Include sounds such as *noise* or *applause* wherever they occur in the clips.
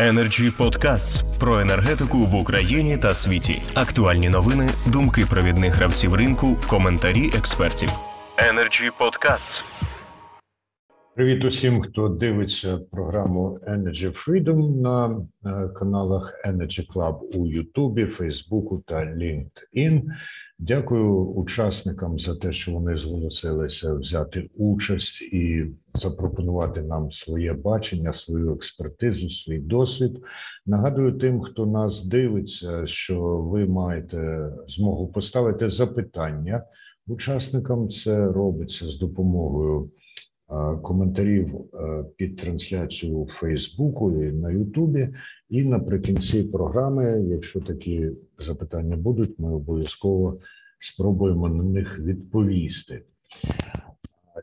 Energy Podcasts про енергетику в Україні та світі. Актуальні новини, думки провідних гравців ринку, коментарі експертів. Energy Podcasts. Привіт усім, хто дивиться програму Energy Freedom на е, каналах Energy Club у Ютубі, Фейсбуку та LinkedIn. Дякую учасникам за те, що вони зголосилися взяти участь і запропонувати нам своє бачення, свою експертизу, свій досвід. Нагадую тим, хто нас дивиться, що ви маєте змогу поставити запитання учасникам. Це робиться з допомогою коментарів під трансляцію у Фейсбуку і на Ютубі. І наприкінці програми, якщо такі запитання будуть, ми обов'язково спробуємо на них відповісти.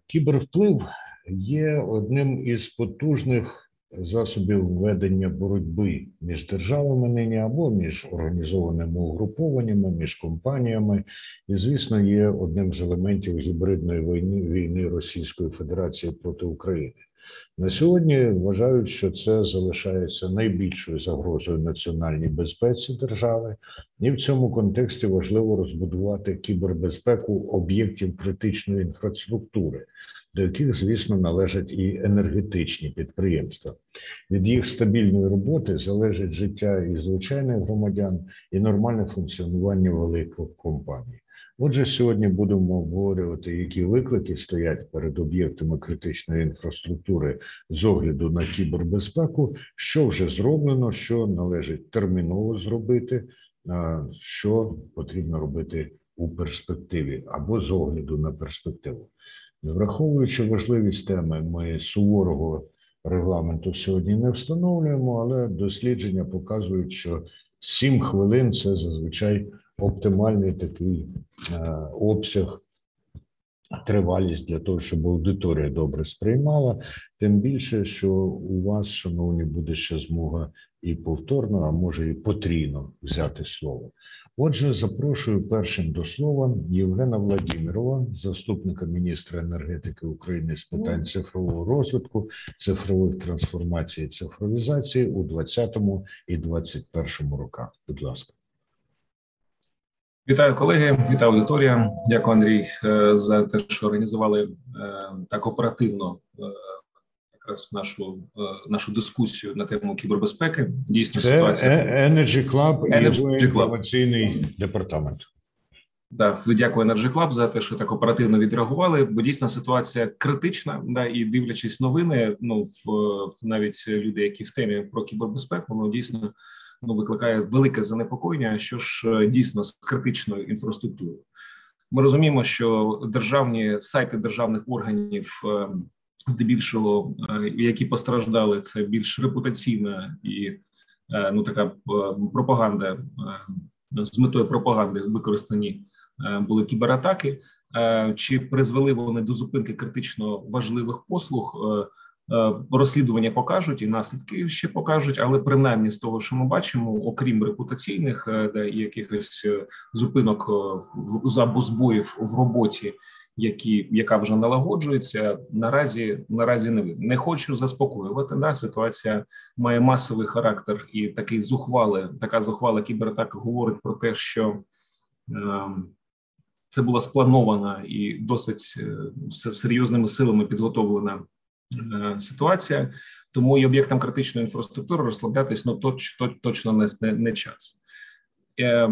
Кібервплив є одним із потужних засобів ведення боротьби між державами нині або між організованими угрупованнями, між компаніями, і, звісно, є одним з елементів гібридної війни війни Російської Федерації проти України. На сьогодні вважають, що це залишається найбільшою загрозою національній безпеці держави, і в цьому контексті важливо розбудувати кібербезпеку об'єктів критичної інфраструктури, до яких, звісно, належать і енергетичні підприємства. Від їх стабільної роботи залежить життя і звичайних громадян, і нормальне функціонування великих компаній. Отже, сьогодні будемо обговорювати, які виклики стоять перед об'єктами критичної інфраструктури з огляду на кібербезпеку, що вже зроблено, що належить терміново зробити, що потрібно робити у перспективі або з огляду на перспективу. Враховуючи важливість теми, ми суворого регламенту сьогодні не встановлюємо, але дослідження показують, що 7 хвилин це зазвичай оптимальний такий е, обсяг. Тривалість для того, щоб аудиторія добре сприймала, тим більше, що у вас, шановні, буде ще змога і повторно, а може і потрійно взяти слово. Отже, запрошую першим до слова Євгена Владимирова, заступника міністра енергетики України з питань цифрового розвитку, цифрових трансформацій і цифровізації у 2020 і 2021 роках. Будь ласка. Вітаю колеги, вітаю аудиторія. Дякую, Андрій, е, за те, що організували е, так оперативно е, якраз нашу нашу дискусію на тему кібербезпеки. Дійсно, Це ситуація Energy Club і Energy інформаційний департамент. Да, дякую Energy Club за те, що так оперативно відреагували. Бо дійсно ситуація критична. Да, і дивлячись новини, ну в навіть люди, які в темі про кібербезпеку, ну дійсно ну викликає велике занепокоєння, що ж е, дійсно з критичною інфраструктурою. Ми розуміємо, що державні сайти державних органів, е, здебільшого, е, які постраждали, це більш репутаційна і ну така пропаганда з метою пропаганди використані були кібератаки. Чи призвели вони до зупинки критично важливих послуг? Е, розслідування покажуть і наслідки ще покажуть, але принаймні з того, що ми бачимо, окрім репутаційних е, де якихось е, зупинок або збоїв в роботі, які яка вже налагоджується, наразі наразі не видно. Не хочу заспокоювати. Да, ситуація має масовий характер, і такий зухвали, така зухвала кібератака говорить про те, що е, це була спланована і досить серйозними силами підготовлена. Е, ситуація, тому і об'єктам критичної інфраструктури розслаблятись ну точ, точ, точно не, не, не час. Е,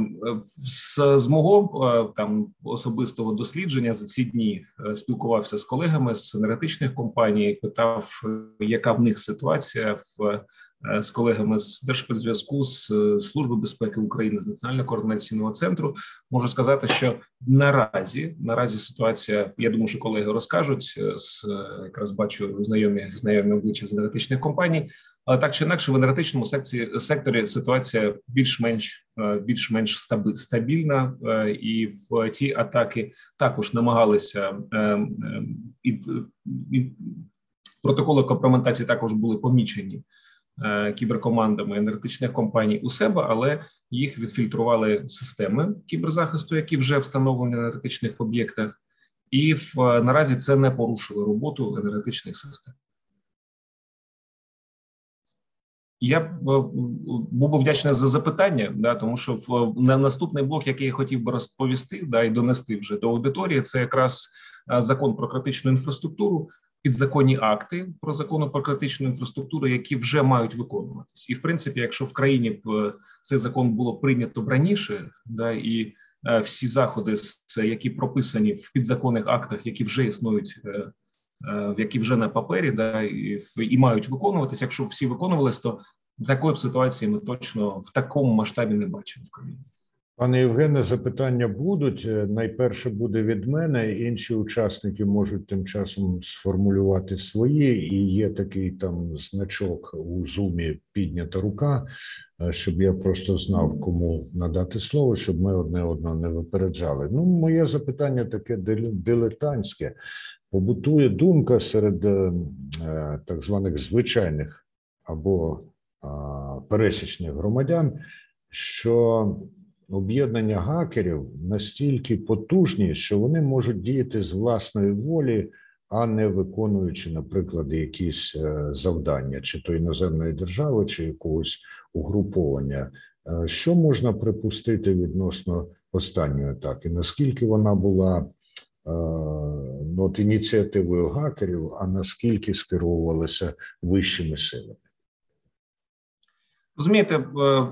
з, з мого е, там особистого дослідження за ці дні спілкувався з колегами з енергетичних компаній, питав, яка в них ситуація в з колегами з Держспецзв'язку, з служби безпеки України з національного координаційного центру можу сказати, що наразі наразі ситуація. Я думаю, що колеги розкажуть е, з якраз бачу знайомі знайомі обличчя з енергетичних компаній. Але так чи інакше в енергетичному секції секторі ситуація більш-менш е, більш-менш стабільна, і в ті атаки також намагалися і, і протоколи компрометації також були помічені Е, кіберкомандами енергетичних компаній у себе, але їх відфільтрували системи кіберзахисту, які вже встановлені на енергетичних об'єктах, і в наразі це не порушило роботу енергетичних систем. Я був би вдячний за запитання, да тому що на наступний блок, який я хотів би розповісти, да і донести вже до аудиторії, це якраз закон про критичну інфраструктуру, підзаконні акти про закону про критичну інфраструктуру, які вже мають виконуватись, і в принципі, якщо в країні б цей закон було прийнято раніше, да і всі заходи, які прописані в підзаконних актах, які вже існують. Е, Е, які вже на папері, да і, і мають виконуватися. Якщо всі виконувалися, то такої б ситуації ми точно в такому масштабі не бачимо в країні. Пане Євгене, запитання будуть. Е, найперше буде від мене. Інші учасники можуть тим часом сформулювати свої, і є такий там значок у зумі піднята рука, е, щоб я просто знав, кому надати слово, щоб ми одне одного не випереджали. Ну, моє запитання таке дилетантське побутує думка серед е, так званих звичайних або пересічних громадян, що об'єднання гакерів настільки потужні, що вони можуть діяти з власної волі, а не виконуючи, наприклад, якісь е, завдання, чи то іноземної держави, чи якогось угруповання. Що можна припустити відносно останньої атаки? Наскільки вона була Е, ну, от ініціативою гакерів, а наскільки скеровувалися вищими силами? Розумієте, е, е,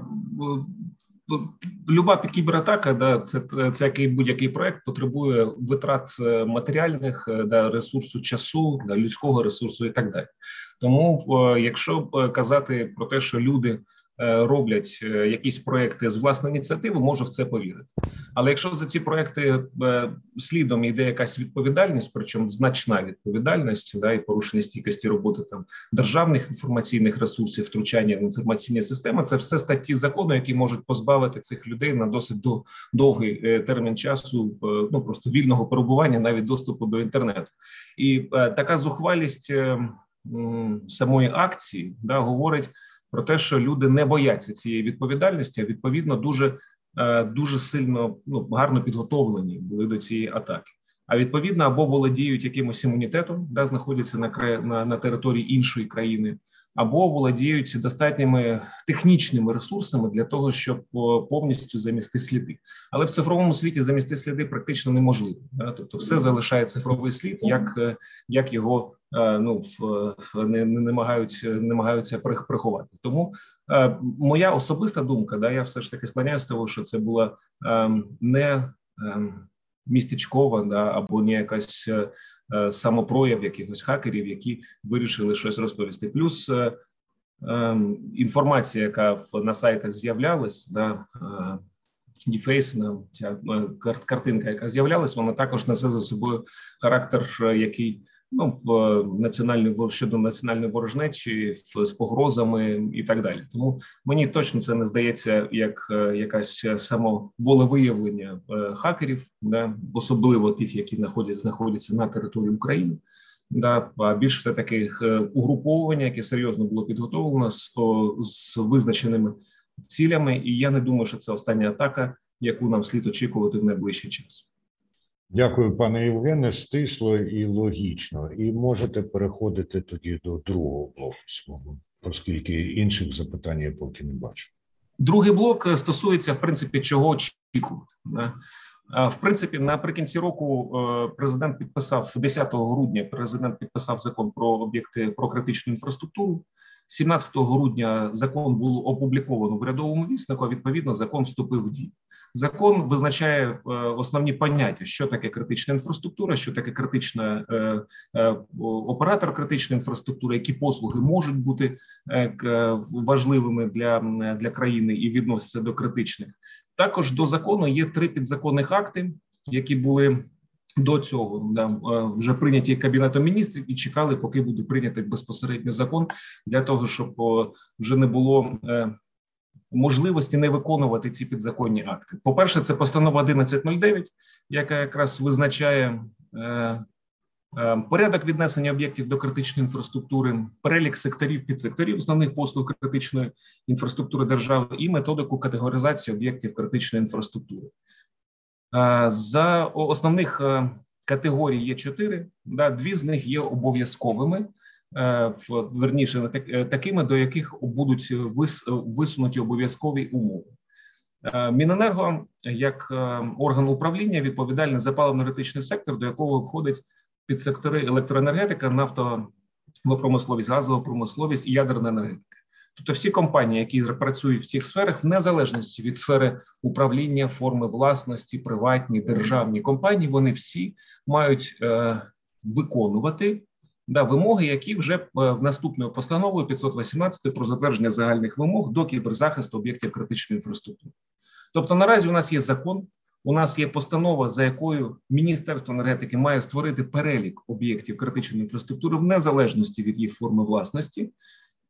люба кібератака, да, це це який будь-який проект потребує витрат матеріальних да, ресурсу часу, да, людського ресурсу і так далі. Тому, якщо казати про те, що люди Е, роблять е, якісь проекти з власної ініціативи, можу в це повірити. Але якщо за ці проекти е, слідом йде якась відповідальність, причому значна відповідальність, да і порушення стійкості роботи там державних інформаційних ресурсів, втручання в інформаційні системи, це все статті закону, які можуть позбавити цих людей на досить довгий термін часу, ну просто вільного перебування, навіть доступу до інтернету, і така зухвалість самої акції да говорить про те, що люди не бояться цієї відповідальності, а відповідно дуже е, дуже сильно ну гарно підготовлені були до цієї атаки. А відповідно або володіють якимось імунітетом, де знаходяться на на, на території іншої країни, або володіють достатніми технічними ресурсами для того, щоб повністю замісти сліди. Але в цифровому світі замісти сліди практично неможливо. Тобто, все залишає цифровий слід, як е, як його ну не, не намагаються намагаються приховати. Тому е, моя особиста думка, да, я все ж таки склоняюся того, що це була ем, не ем, містечкова, да або не якась е, е, самопрояв якихось хакерів, які вирішили щось розповісти. Плюс е, е, інформація, яка на сайтах з'являлась, да. Deface, ця картинка, яка з'являлась, вона також несе за собою характер, який ну в національної щодо національної ворожнечі з погрозами і так далі. Тому мені точно це не здається як е, якась самоволевиявлення е, хакерів, да особливо тих, які знаходяться знаходяться на території України. Да, а більш все таки е, угруповування, яке серйозно було підготовлено з, з визначеними цілями, і я не думаю, що це остання атака, яку нам слід очікувати в найближчий час. Дякую, пане Євгене. Стисло і логічно. І можете переходити тоді до другого блоку свого, оскільки інших запитань я поки не бачу. Другий блок е, стосується в принципі чого очікувати. В принципі, наприкінці року е, президент підписав 10 грудня. Президент підписав закон про об'єкти про критичну інфраструктуру. 17 грудня закон було опубліковано в урядовому віснику. а Відповідно, закон вступив в дію. Закон визначає е, основні поняття, що таке критична інфраструктура, що таке критична е, е, оператор критичної інфраструктури, які послуги можуть бути важливими для, для країни і відносяться до критичних. Також до закону є три підзаконних акти, які були. До цього вже прийняті кабінетом міністрів і чекали, поки буде прийнятий безпосередньо закон для того, щоб вже не було можливості не виконувати ці підзаконні акти. По перше, це постанова 1109, яка якраз визначає е, е, порядок віднесення об'єктів до критичної інфраструктури, перелік секторів підсекторів основних послуг критичної інфраструктури держави і методику категоризації об'єктів критичної інфраструктури. Е, за основних категорій є чотири. Да, дві з них є обов'язковими. Верніше такими, до яких будуть висунуті обов'язкові умови. Міненерго як орган управління відповідальний за паливно-енергетичний сектор, до якого входить підсектори електроенергетика, нафтова промисловість, газова промисловість і ядерна енергетика. Тобто всі компанії, які працюють в цих сферах, в незалежності від сфери управління, форми власності, приватні державні компанії, вони всі мають е, виконувати да, вимоги, які вже е, в наступною постановою 518 про затвердження загальних вимог до кіберзахисту об'єктів критичної інфраструктури. Тобто, наразі у нас є закон, у нас є постанова, за якою Міністерство енергетики має створити перелік об'єктів критичної інфраструктури в незалежності від їх форми власності,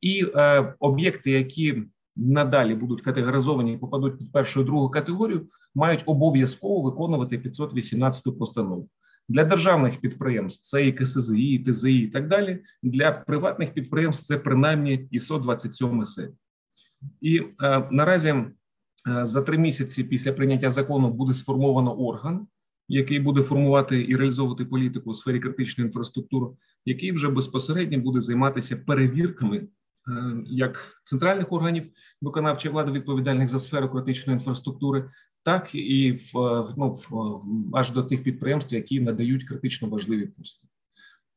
і е, об'єкти, які надалі будуть категоризовані і попадуть під першу і другу категорію, мають обов'язково виконувати 518 постанову. Для державних підприємств це і КСЗІ, і ТЗІ і так далі. Для приватних підприємств це принаймні ІСО 27 се. І е, наразі е, за три місяці після прийняття закону буде сформовано орган, який буде формувати і реалізовувати політику у сфері критичної інфраструктури, який вже безпосередньо буде займатися перевірками як центральних органів виконавчої влади, відповідальних за сферу критичної інфраструктури, так і в ну аж до тих підприємств, які надають критично важливі послуги.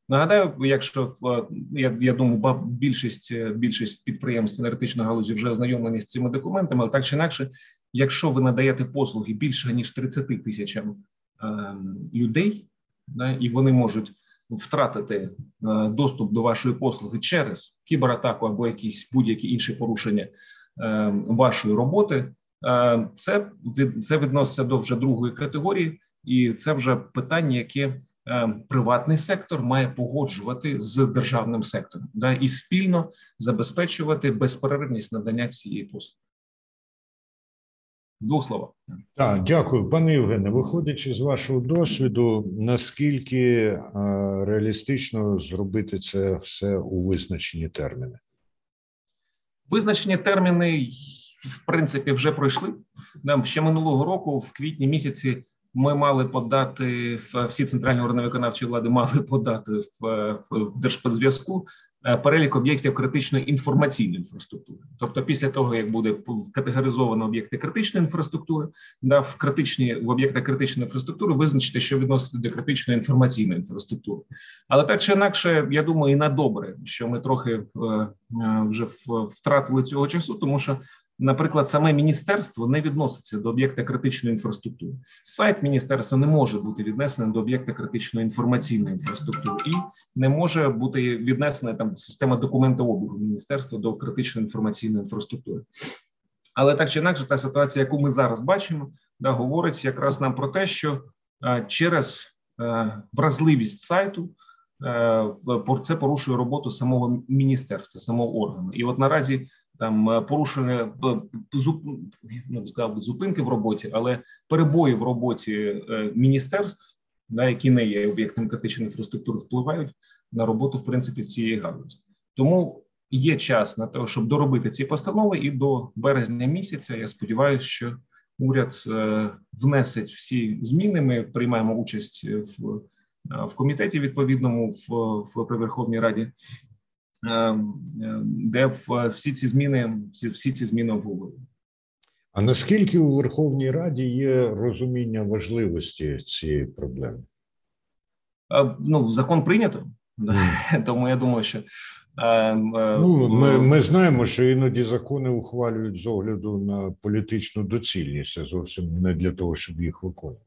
Нагадаю, якщо я я думаю, більшість більшість підприємств енергетичної галузі вже ознайомлені з цими документами, але так чи інакше, якщо ви надаєте послуги більше ніж 30 тисячам е, людей, да, і вони можуть втратити е, доступ до вашої послуги через кібератаку або якісь будь-які інші порушення е, вашої роботи. Е, це це відноситься до вже другої категорії, і це вже питання, яке приватний сектор має погоджувати з державним сектором, да і спільно забезпечувати безперервність надання цієї послуги. Двох слова. Так, дякую, пане Євгене. Виходячи з вашого досвіду, наскільки реалістично зробити це все у визначені терміни? Визначені терміни, в принципі, вже пройшли. Нам ще минулого року, в квітні місяці, ми мали подати всі центральні органи виконавчої влади мали подати в, в Держподзв'язку Е, перелік об'єктів критичної інформаційної інфраструктури. Тобто, після того як буде категоризовано об'єкти критичної інфраструктури, да, в критичні в об'єктах критичної інфраструктури визначити, що відноситься до критичної інформаційної інфраструктури. Але так чи інакше, я думаю, і на добре, що ми трохи е, е, вже втратили цього часу, тому що Наприклад, саме міністерство не відноситься до об'єкта критичної інфраструктури. Сайт міністерства не може бути віднесений до об'єкта критичної інформаційної інфраструктури і не може бути віднесена там система документообігу міністерства до критичної інформаційної інфраструктури. Але так чи інакше, та ситуація, яку ми зараз бачимо, да, говорить якраз нам про те, що а, через а, вразливість сайту це порушує роботу самого міністерства, самого органу. І от наразі там е, порушення ну, сказав зупинки в роботі, але перебої в роботі е, міністерств, да, які не є об'єктом критичної інфраструктури, впливають на роботу в принципі цієї галузі. Тому є час на те, щоб доробити ці постанови, і до березня місяця я сподіваюся, що уряд е, внесеть всі зміни. Ми приймаємо участь в. В комітеті відповідному в, в при Верховній Раді Ем, ем, де всі ці зміни, всі, всі ці зміни обговорюють. А наскільки у Верховній Раді є розуміння важливості цієї проблеми? Ну, закон прийнято, mm. *laughs* тому я думаю, що е, ну, ми ми знаємо, що іноді закони ухвалюють з огляду на політичну доцільність, а зовсім не для того, щоб їх виконувати.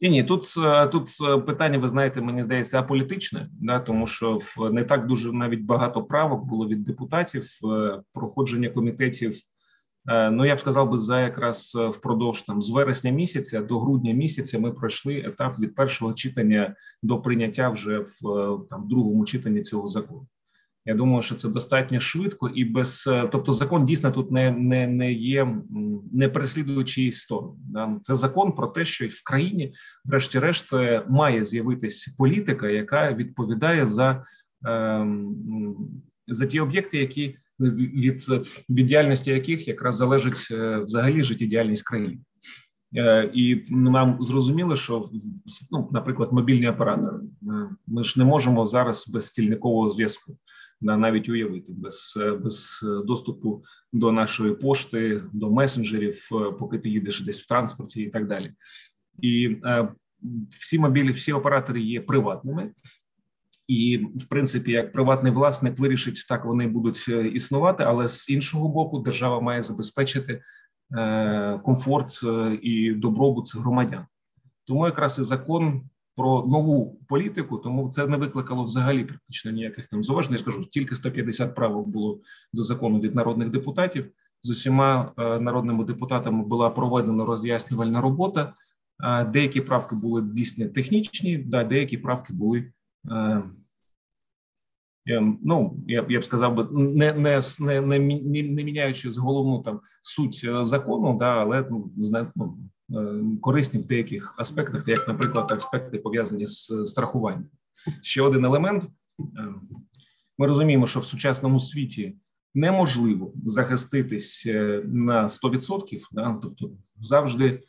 І ні, тут е, тут е, питання, ви знаєте, мені здається, аполітичне, да, тому що не так дуже навіть багато правок було від депутатів е, проходження комітетів. Ну я б сказав би за якраз впродовж там з вересня місяця до грудня місяця ми пройшли етап від першого читання до прийняття вже в там другому читанні цього закону. Я думаю, що це достатньо швидко і без е, тобто, закон дійсно тут не не, не є не переслідуючи сторону. Да? Це закон про те, що в країні, врешті-решт, е, має з'явитись політика, яка відповідає за ем, за ті об'єкти, які від від діяльності яких якраз залежить е, взагалі життєдіяльність країни. І нам зрозуміло, що ну, наприклад, мобільні оператори. Ми ж не можемо зараз без стільникового зв'язку навіть уявити без без доступу до нашої пошти, до месенджерів, поки ти їдеш десь в транспорті, і так далі. І всі мобілі, всі оператори є приватними. І, в принципі, як приватний власник вирішить, так вони будуть е, існувати, але з іншого боку, держава має забезпечити е, комфорт е, і добробут громадян. Тому якраз і закон про нову політику, тому це не викликало взагалі практично ніяких там зауважень. Я скажу, тільки 150 правок було до закону від народних депутатів. З усіма народними депутатами була проведена роз'яснювальна робота. Деякі правки були дійсно технічні, да, деякі правки були. Ну, я б я б сказав би, не не не, не, не міняючи з головну там суть е, закону, да, але ну, ну, е, корисні в деяких аспектах, як, наприклад, аспекти пов'язані з страхуванням. Ще один елемент: е, ми розуміємо, що в сучасному світі неможливо захиститись на 100%, да, тобто завжди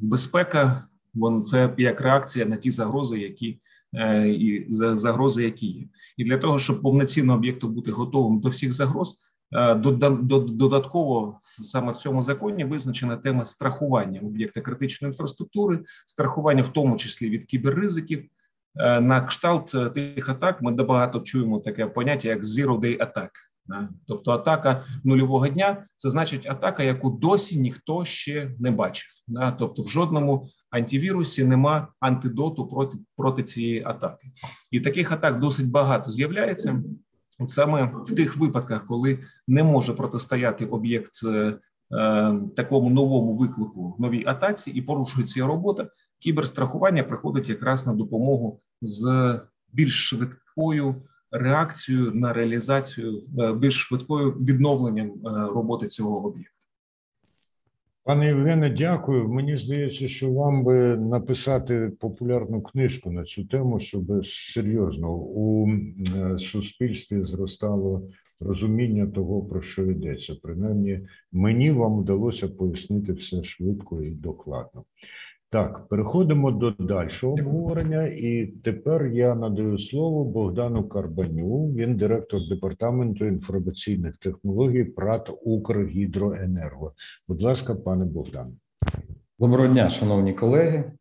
безпека, вон це як реакція на ті загрози, які Е, і загрози, які є, і для того, щоб повноцінно об'єкту бути готовим до всіх загроз, е, додатково саме в цьому законі визначена тема страхування об'єкта критичної інфраструктури, страхування в тому числі від кіберризиків. Е, на кшталт тих атак ми багато чуємо таке поняття як zero day attack. Тобто атака нульового дня це значить атака, яку досі ніхто ще не бачив. Тобто, в жодному антивірусі нема антидоту проти проти цієї атаки, і таких атак досить багато з'являється саме в тих випадках, коли не може протистояти об'єкт е, е, такому новому виклику новій атаці і порушується робота. Кіберстрахування приходить якраз на допомогу з більш швидкою реакцією на реалізацію е, більш швидкою відновленням роботи цього об'єкту. Пане Євгене, дякую. Мені здається, що вам би написати популярну книжку на цю тему, щоб серйозно у е, суспільстві зростало розуміння того, про що йдеться. Принаймні, мені вам вдалося пояснити все швидко і докладно. Так, переходимо до дальшого обговорення, і тепер я надаю слово Богдану Карбаню. Він директор департаменту інформаційних технологій ПРАТ Укргідроенерго. Будь ласка, пане Богдан. Доброго дня, шановні колеги.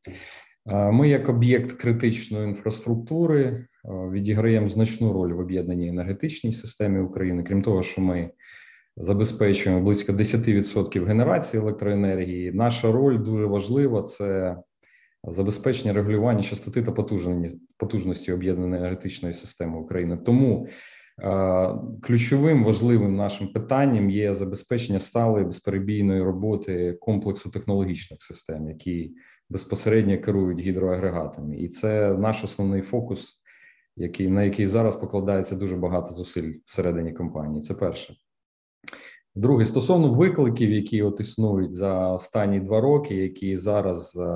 Ми, як об'єкт критичної інфраструктури, відіграємо значну роль в об'єднаній енергетичній системі України. Крім того, що ми забезпечуємо близько 10% генерації електроенергії. Наша роль дуже важлива це забезпечення регулювання частоти та потужності об'єднаної енергетичної системи України. Тому ключовим важливим нашим питанням є забезпечення сталої безперебійної роботи комплексу технологічних систем, які безпосередньо керують гідроагрегатами, і це наш основний фокус. Який на який зараз покладається дуже багато зусиль всередині компанії, це перше. Друге, стосовно викликів, які от існують за останні два роки, які зараз е,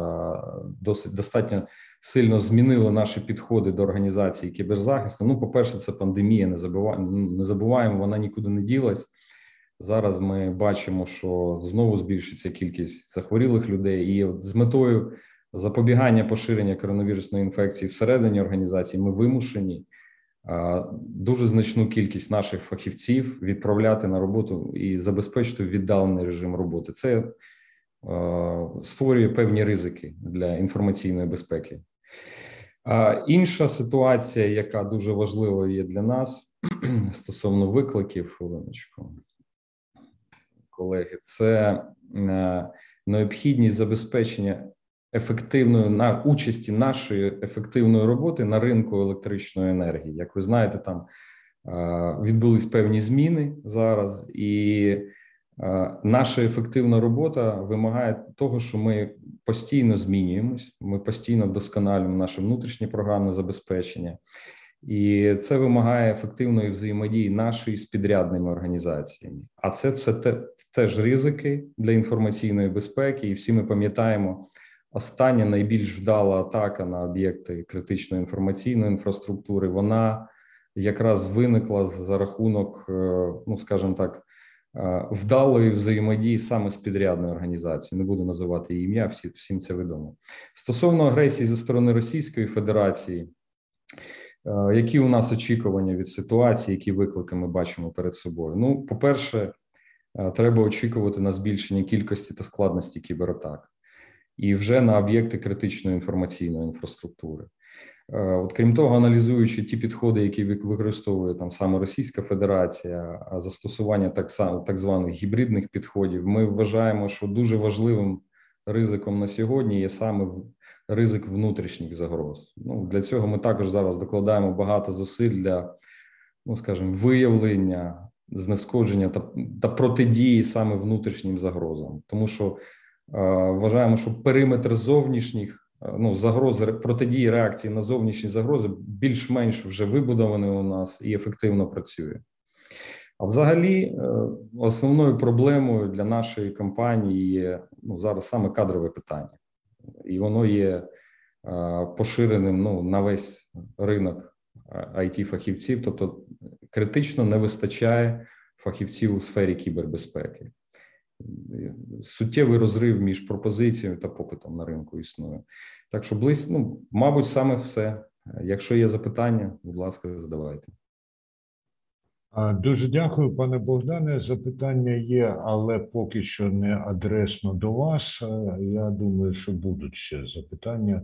досить достатньо сильно змінили наші підходи до організації кіберзахисту. Ну, по-перше, це пандемія. Не забуваємо, не забуваємо, вона нікуди не ділась. Зараз ми бачимо, що знову збільшиться кількість захворілих людей, і от з метою запобігання поширення коронавірусної інфекції всередині організації ми вимушені дуже значну кількість наших фахівців відправляти на роботу і забезпечити віддалений режим роботи. Це створює певні ризики для інформаційної безпеки. Інша ситуація, яка дуже важлива є для нас *clears throat* стосовно викликів, хвилиночку, колеги, це е, необхідність забезпечення ефективної на участі нашої ефективної роботи на ринку електричної енергії. Як ви знаєте, там відбулись певні зміни зараз, і наша ефективна робота вимагає того, що ми постійно змінюємось, ми постійно вдосконалюємо наше внутрішнє програмне забезпечення. І це вимагає ефективної взаємодії нашої з підрядними організаціями. А це все те, теж ризики для інформаційної безпеки, і всі ми пам'ятаємо остання найбільш вдала атака на об'єкти критичної інформаційної інфраструктури, вона якраз виникла за рахунок, е, ну скажімо так, вдалої взаємодії саме з підрядною організацією. Не буду називати її ім'я, всі, всім це відомо. Стосовно агресії зі сторони Російської Федерації, які у нас очікування від ситуації, які виклики ми бачимо перед собою? Ну, по-перше, треба очікувати на збільшення кількості та складності кібератак і вже на об'єкти критичної інформаційної інфраструктури. Е, от крім того, аналізуючи ті підходи, які використовує там саме Російська Федерація, а застосування так само так званих гібридних підходів, ми вважаємо, що дуже важливим ризиком на сьогодні є саме ризик внутрішніх загроз. Ну для цього ми також зараз докладаємо багато зусиль для, ну скажімо, виявлення, знешкодження та, та протидії саме внутрішнім загрозам, тому що вважаємо, що периметр зовнішніх ну загрози протидії реакції на зовнішні загрози більш-менш вже вибудований у нас і ефективно працює. А взагалі, е, основною проблемою для нашої компанії є ну, зараз саме кадрове питання, і воно є е, поширеним ну, на весь ринок it е, фахівців. Тобто критично не вистачає фахівців у сфері кібербезпеки суттєвий розрив між пропозицією та попитом на ринку існує. Так що близько, ну, мабуть, саме все. Якщо є запитання, будь ласка, задавайте. Дуже дякую, пане Богдане. Запитання є, але поки що не адресно до вас. Я думаю, що будуть ще запитання,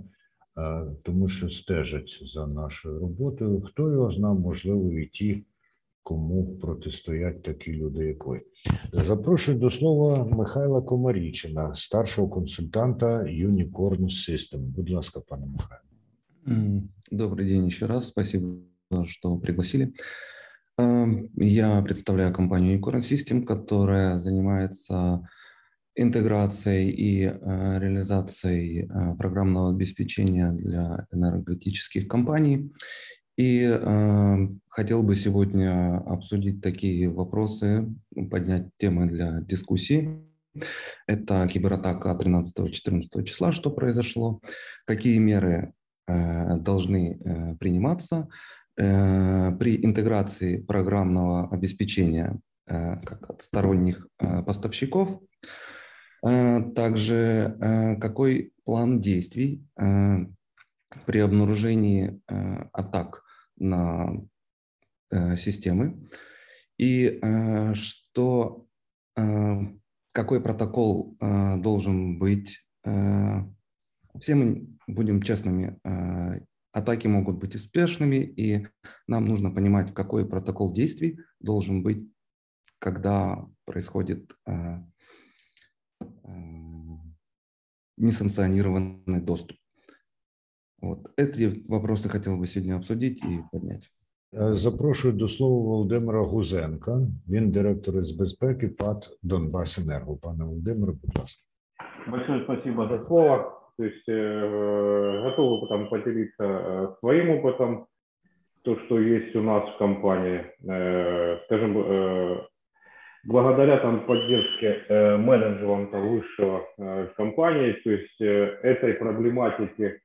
тому що стежать за нашою роботою. Хто його знав, можливо, і ті кому протистоять такі люди, як ви. Запрошую до слова Михайла Комарічина, старшого консультанта Unicorn System. Будь ласка, пане Михайло. Добрый день еще раз. Спасибо, что пригласили. Я представляю компанию Unicorn System, которая занимается интеграцией и реализацией программного обеспечения для энергетических компаний и э, хотел бы сегодня обсудить такие вопросы, поднять темы для дискуссии. Это кибератака 13-14 числа, что произошло, какие меры э, должны э, приниматься э, при интеграции программного обеспечения э, как от сторонних э, поставщиков, э, также э, какой план действий э, при обнаружении э, атак на э, системы, и э, что, э, какой протокол должен быть. Все мы будем честными, атаки могут быть успешными, и нам нужно понимать, какой протокол действий должен быть, когда происходит несанкционированный доступ. Вот. Эти вопросы хотел бы сегодня обсудить и поднять. Запрошую до слова Володимира Гузенка. Він директор із безпеки ПАД Донбасенерго. Пане Володимире, будь ласка. Большое спасибо за слово. То есть э, готовы потом поделиться э, своим опытом, то, что есть у нас в компании. Э, скажем, э, благодаря там поддержке э, менеджмента высшего э, компании, то есть э, этой проблематике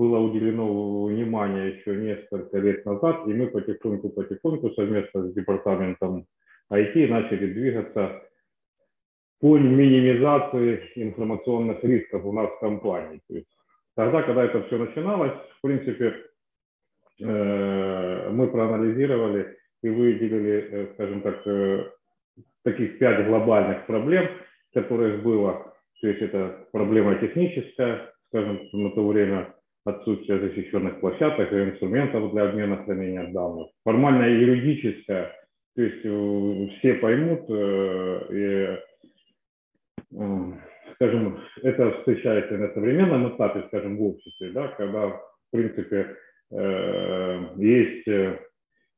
было уделено внимание еще несколько лет назад, и мы потихоньку-потихоньку совместно с департаментом IT начали двигаться по минимизации информационных рисков у нас в компании. То есть тогда, когда это все начиналось, в принципе, э, мы проанализировали и выделили, э, скажем так, э, таких пять глобальных проблем, которых было. То есть это проблема техническая, скажем, на то время отсутствие защищенных площадок и инструментов для обмена хранения данных. Формально и юридическое, то есть э, все поймут, э, и, э, скажем, это встречается на современном этапе, скажем, в обществе, да, когда, в принципе, есть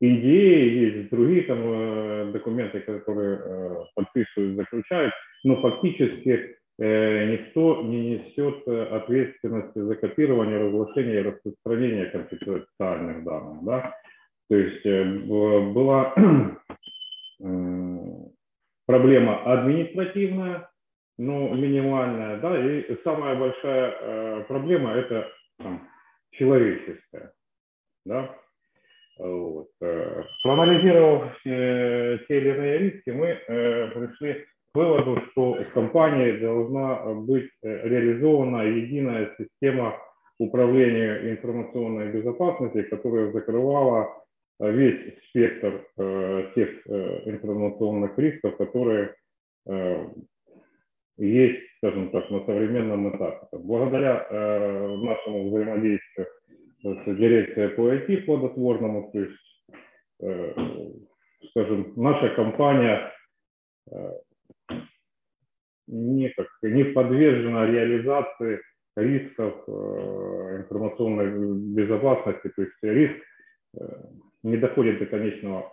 идеи, есть другие там документы, которые подписывают, заключают, но фактически никто не несет э, ответственности за копирование, разглашение и распространение конфиденциальных данных. Да? То есть э, была *clears throat* проблема административная, но минимальная, да, и самая большая проблема это там, человеческая, да. Вот. Проанализировав те или иные риски, мы пришли выводу, что в компании должна быть реализована единая система управления информационной безопасности, которая закрывала весь спектр тех информационных рисков, которые есть, скажем так, на современном этапе. Благодаря э, нашему взаимодействию с дирекцией по IT плодотворному, то есть, э, скажем, наша компания э, не, как, не подвержена реализации рисков э, информационной безопасности, то есть риск э, не доходит до конечного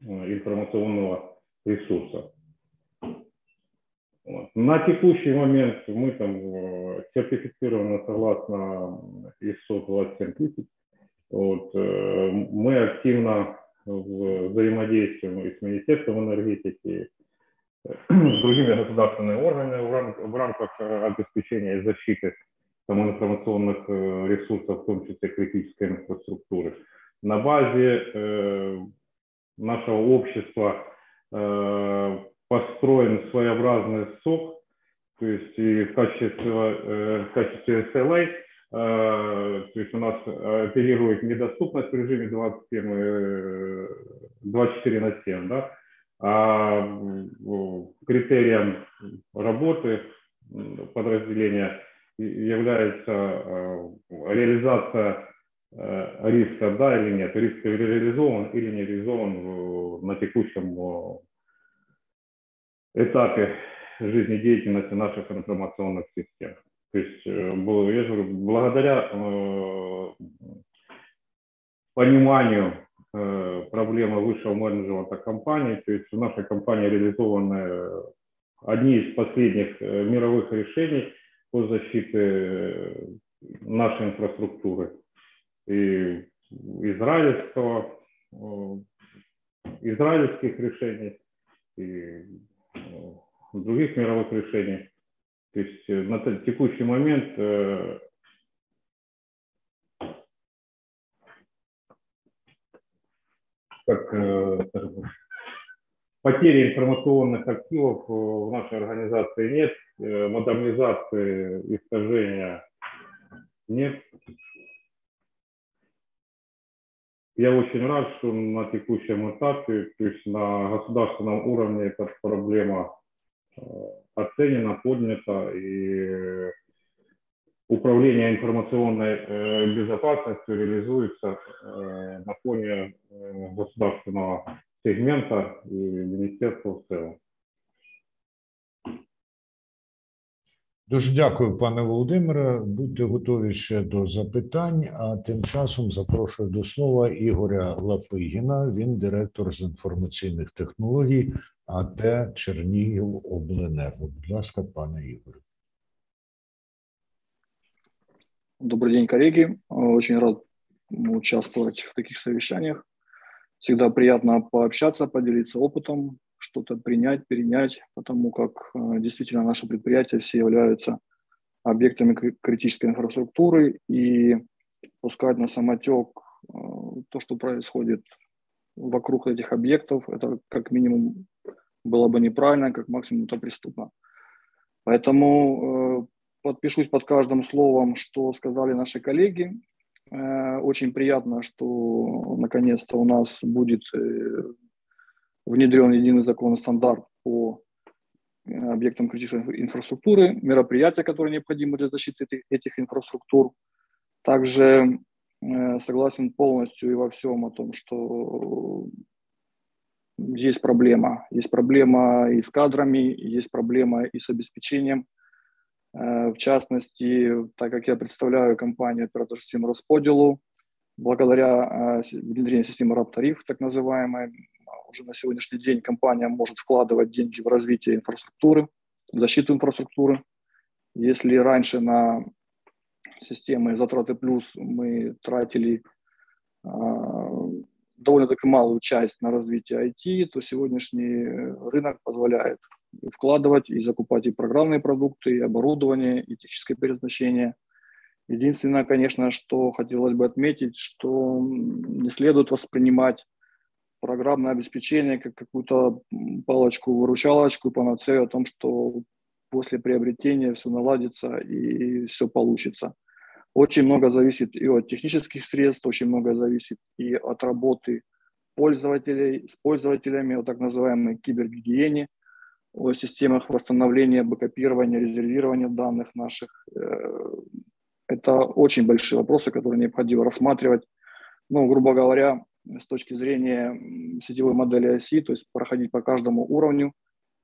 э, информационного ресурса. На текущий момент мы там сертифицированы согласно ISO 27000. Вот. Мы активно взаимодействуем и с Министерством энергетики, с другими государственными органами в рамках обеспечения и защиты там, информационных э, ресурсов, в том числе критической инфраструктуры. На базе нашего общества построен своеобразный сок, то есть и в качестве, э, в качестве SLA, э, то есть у нас оперирует недоступность в режиме 27, 24 э, на 7, да, критерием работы подразделения является реализация риска, да или нет, риск реализован или не реализован на текущем этапе жизнедеятельности наших информационных систем. То есть, э, я же говорю, благодаря э, пониманию э, проблемы высшего менеджмента компании, то есть в нашей компании реализованы одни из последних мировых решений по защите нашей инфраструктуры и израильского, израильских решений, и других мировых решений. То есть э, на текущий момент э, как э, потери информационных активов в нашей организации нет, модернизации, искажения нет. Я очень рад, что на текущем этапе, то есть на государственном уровне эта проблема э, оценена, поднята, и управление информационной э, безопасностью реализуется э, на фоне государственного сегмента и министерства в целом. Дуже дякую, пане Володимире. Будьте готові ще до запитань. А тим часом запрошую до слова Ігоря Лапигіна. Він директор з інформаційних технологій АТ Чернігів Обленерго. Будь ласка, пане Ігорю. Добрый день, коллеги. Очень рад участвовать в таких совещаниях. Всегда приятно пообщаться, поделиться опытом, что-то принять, перенять, потому как э, действительно наши предприятия все являются объектами критической инфраструктуры и пускать на самотек э, то, что происходит вокруг этих объектов, это как минимум было бы неправильно, как максимум это преступно. Поэтому э, подпишусь под каждым словом, что сказали наши коллеги. Очень приятно, что наконец-то у нас будет внедрен единый законный стандарт по э, объектам критической инфраструктуры, мероприятия, которые необходимы для защиты этих инфраструктур. Также э, согласен полностью и во всем о том, что есть проблема. Есть проблема и с кадрами, есть проблема и с обеспечением. Э, в частности, так как я представляю компанию оператор системы расподелу, благодаря внедрению системы RAP-тариф, так называемой, уже на сегодняшний день компания может вкладывать деньги в развитие инфраструктуры, защиту инфраструктуры. Если раньше на системы затраты плюс мы тратили э, довольно-таки малую часть на развитие IT, то сегодняшний рынок позволяет вкладывать и закупать и программные продукты, и оборудование, и техническое переоснащение. Единственное, конечно, что хотелось бы отметить, что не следует воспринимать программное обеспечение как какую-то палочку-выручалочку, панацею о том, что после приобретения все наладится и все получится. Очень много зависит и от технических средств, очень много зависит и от работы пользователей с пользователями, о так называемой кибергигиене, о системах восстановления, бэкопирования, резервирования данных наших. Э, это очень большие вопросы, которые необходимо рассматривать. Ну, грубо говоря, с точки зрения сетевой модели оси, то есть проходить по каждому уровню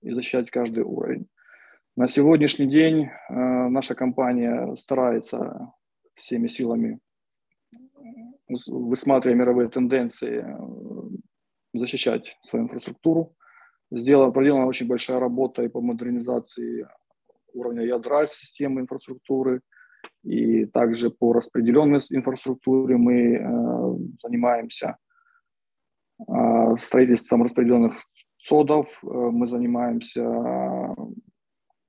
и защищать каждый уровень. На сегодняшний день э, наша компания старается всеми силами, высматривая мировые тенденции, э, защищать свою инфраструктуру. Сделана, проделана очень большая работа и по модернизации уровня ядра системы инфраструктуры, и также по распределенной инфраструктуре мы э, занимаемся э, строительством распределенных содов, э, мы занимаемся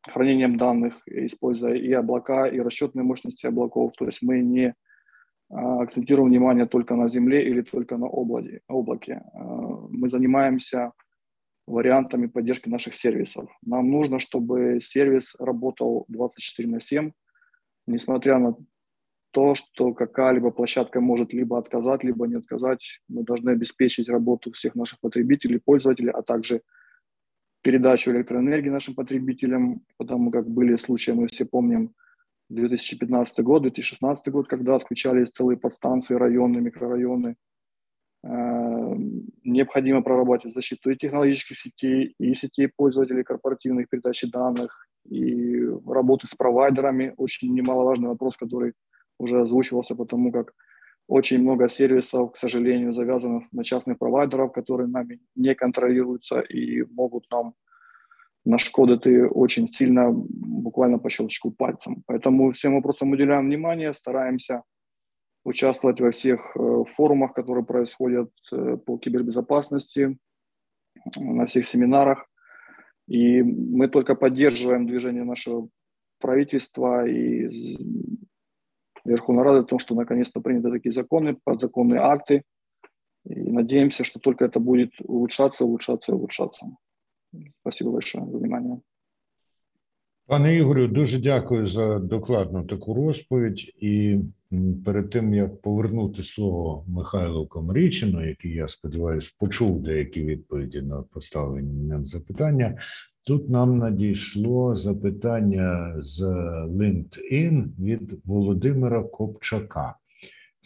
хранением данных, используя и облака, и расчетные мощности облаков. То есть мы не а, акцентируем внимание только на земле или только на облаке. А, мы занимаемся вариантами поддержки наших сервисов. Нам нужно, чтобы сервис работал 24 на 7, несмотря на то, что какая-либо площадка может либо отказать, либо не отказать. Мы должны обеспечить работу всех наших потребителей, пользователей, а также передачу электроэнергии нашим потребителям, потому как были случаи, мы все помним, 2015 год, 2016 год, когда отключались целые подстанции, районы, микрорайоны. Необходимо прорабатывать защиту и технологических сетей, и сетей пользователей корпоративных передачи данных, и работы с провайдерами. Очень немаловажный вопрос, который уже озвучивался, потому как очень много сервисов, к сожалению, завязанных на частных провайдеров, которые нами не контролируются и могут нам нашкодити очень сильно, буквально по щелчку пальцем. Поэтому всем вопросам уделяем внимание, стараемся участвовать во всех э, форумах, которые происходят э, по кибербезопасности, на всех семинарах. И мы только поддерживаем движение нашего правительства и Верховной Рады о том, что наконец-то приняты такие законы, подзаконные акты. И надеемся, что только это будет улучшаться, улучшаться и улучшаться. Спасибо большое за внимание. Пане Ігорю, дуже дякую за докладну таку розповідь. І перед тим як повернути слово Михайлу Комрічину, який я сподіваюся почув деякі відповіді на поставлені нам запитання, тут нам надійшло запитання з LinkedIn від Володимира Копчака.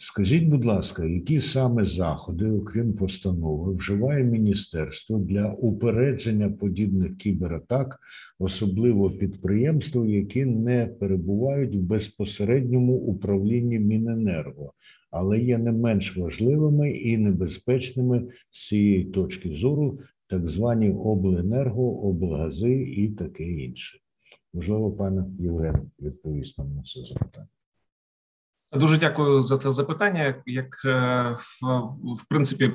Скажіть, будь ласка, які саме заходи, окрім постанови, вживає міністерство для упередження подібних кібератак, особливо підприємств, які не перебувають в безпосередньому управлінні Міненерго, але є не менш важливими і небезпечними з цієї точки зору, так звані обленерго, облгази і таке інше. Можливо, пане Євген відповість нам на це запитання. Дуже дякую за це запитання. Як е, в принципі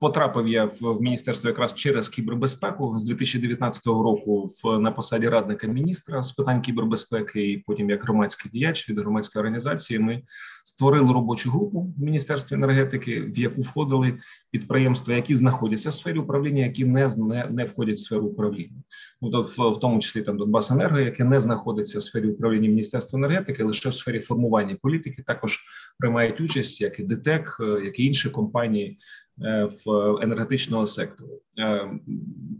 потрапив я в міністерство якраз через кібербезпеку з 2019 року в на посаді радника міністра з питань кібербезпеки, і потім як громадський діяч від громадської організації, ми створили робочу групу в міністерстві енергетики, в яку входили підприємства, які знаходяться в сфері управління, які не не, не входять в сферу управління. Ну в, тому числі там Донбасенерго, яке не знаходиться в сфері управління міністерства енергетики, лише в сфері формування політики, також приймають участь, як і ДТЕК, е, як і інші компанії. Е, в енергетичного сектору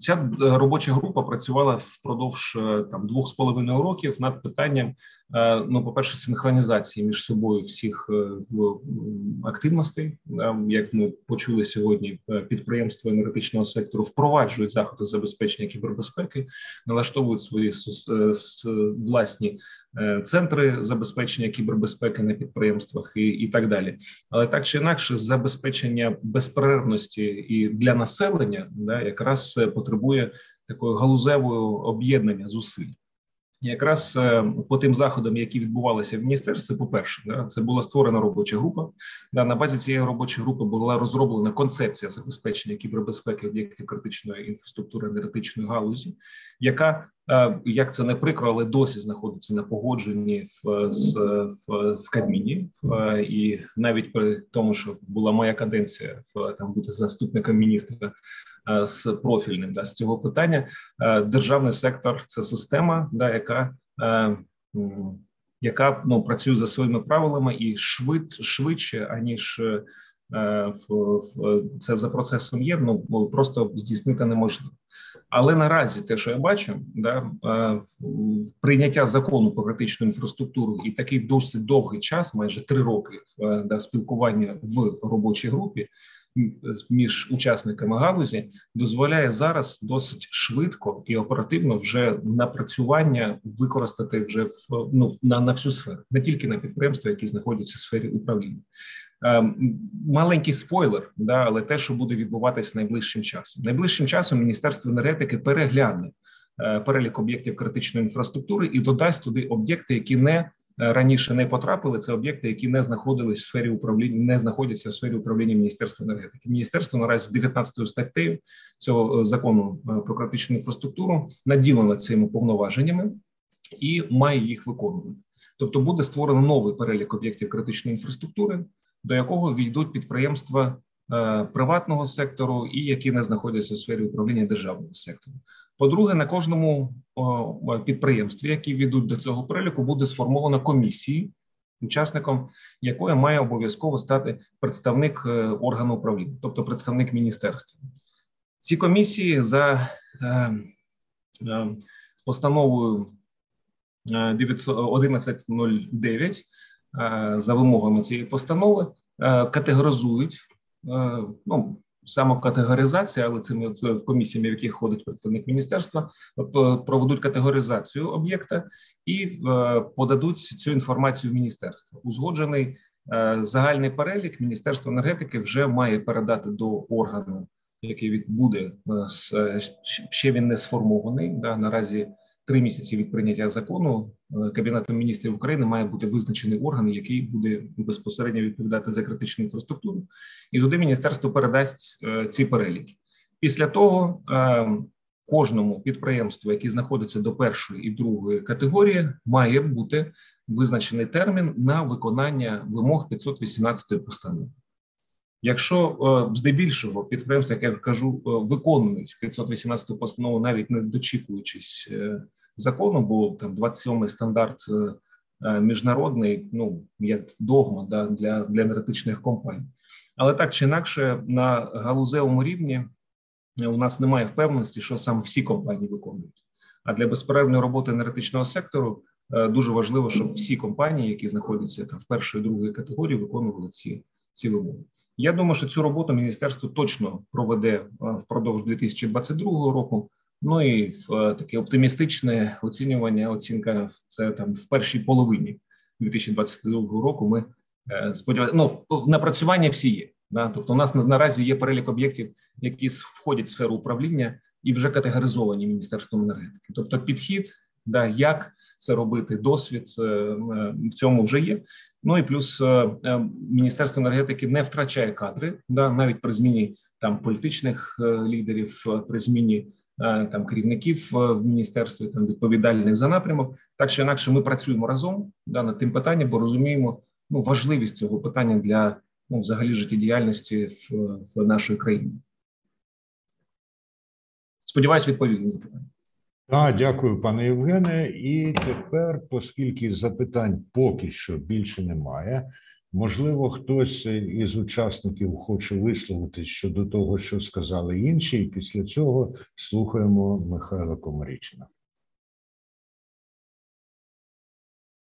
ця робоча група працювала впродовж там двох з половиною років над питанням. Ну, по перше, синхронізації між собою всіх активностей, як ми почули сьогодні, підприємства енергетичного сектору впроваджують заходи забезпечення кібербезпеки, налаштовують свої власні центри забезпечення кібербезпеки на підприємствах і, і так далі. Але так чи інакше, забезпечення безперервності і для населення да якраз потребує такої галузевої об'єднання зусиль. Якраз е, по тим заходам, які відбувалися в міністерстві, по перше, да, це була створена робоча група. Да, на базі цієї робочої групи була розроблена концепція забезпечення кібербезпеки об'єктів критичної інфраструктури енергетичної галузі, яка е, як це не прикро, але досі знаходиться на погодженні в в, в Кабміні, і навіть при тому, що була моя каденція в там бути заступником міністра Е, з профільним да, з цього питання. Е, державний сектор це система, да, яка е, яка ну працює за своїми правилами і швид швидше аніж це за процесом є. Ну просто здійснити неможливо. Але наразі те, що я бачу, да прийняття закону про критичну інфраструктуру і такий досить довгий час, майже три роки да, спілкування в робочій групі між учасниками галузі дозволяє зараз досить швидко і оперативно вже напрацювання використати вже в ну на, на всю сферу, не тільки на підприємства, які знаходяться в сфері управління. Ем, маленький спойлер, да, але те, що буде відбуватись найближчим часом, найближчим часом Міністерство енергетики перегляне е, перелік об'єктів критичної інфраструктури і додасть туди об'єкти, які не раніше не потрапили. Це об'єкти, які не знаходились в сфері управління, не знаходяться в сфері управління Міністерства енергетики. Міністерство наразі 19 статтею цього е, закону е, про критичну інфраструктуру наділено цими повноваженнями і має їх виконувати. Тобто буде створено новий перелік об'єктів критичної інфраструктури, до якого війдуть підприємства приватного сектору і які не знаходяться в сфері управління державного сектору. По-друге, на кожному підприємстві, які війдуть до цього переліку, буде сформована комісія, учасником якої має обов'язково стати представник е, органу управління, тобто представник міністерства. Ці комісії за е, е, постановою 1109 за вимогами цієї постанови категоризують ну самокатегоризація, але цими в комісіями, в яких ходить представник міністерства, проведуть категоризацію об'єкта і е, подадуть цю інформацію в міністерство. Узгоджений е, загальний перелік Міністерство енергетики вже має передати до органу, який буде е, ще він не сформований. Да, наразі три місяці від прийняття закону е, Кабінетом міністрів України має бути визначений орган, який буде безпосередньо відповідати за критичну інфраструктуру, і туди міністерство передасть е, ці переліки. Після того е, кожному підприємству, яке знаходиться до першої і другої категорії, має бути визначений термін на виконання вимог 518 постанови. Якщо здебільшого підприємства, як я кажу, виконують 518 постанову, навіть не дочікуючись закону, бо там 27-й стандарт е, е, міжнародний, ну як догма да, для, для енергетичних компаній. Але так чи інакше, на галузевому рівні у нас немає впевненості, що саме всі компанії виконують. А для безперервної роботи енергетичного сектору е, дуже важливо, щоб всі компанії, які знаходяться там в першої другої категорії, виконували ці ці вимоги. Я думаю, що цю роботу міністерство точно проведе впродовж 2022 року. Ну і в таке оптимістичне оцінювання. Оцінка це там в першій половині 2022 року. Ми е, сподіваємося, ну напрацювання всі є. Да? Тобто, у нас наразі є перелік об'єктів, які входять в сферу управління і вже категоризовані міністерством енергетики. Тобто, підхід, да, як це робити, досвід е, е, в цьому вже є. Ну і плюс міністерство енергетики не втрачає кадри, да, навіть при зміні там політичних лідерів, при зміні. Е, там керівників е, в міністерстві, там відповідальних за напрямок. Так чи інакше, ми працюємо разом да, над тим питанням, бо розуміємо ну важливість цього питання для ну, взагалі життєдіяльності в, в нашої країні. Сподіваюсь, відповів на запитання. Так, дякую, пане Євгене. І тепер, оскільки запитань поки що більше немає, Можливо, хтось із учасників хоче висловитись щодо того, що сказали інші, і після цього слухаємо Михайла Комарічна.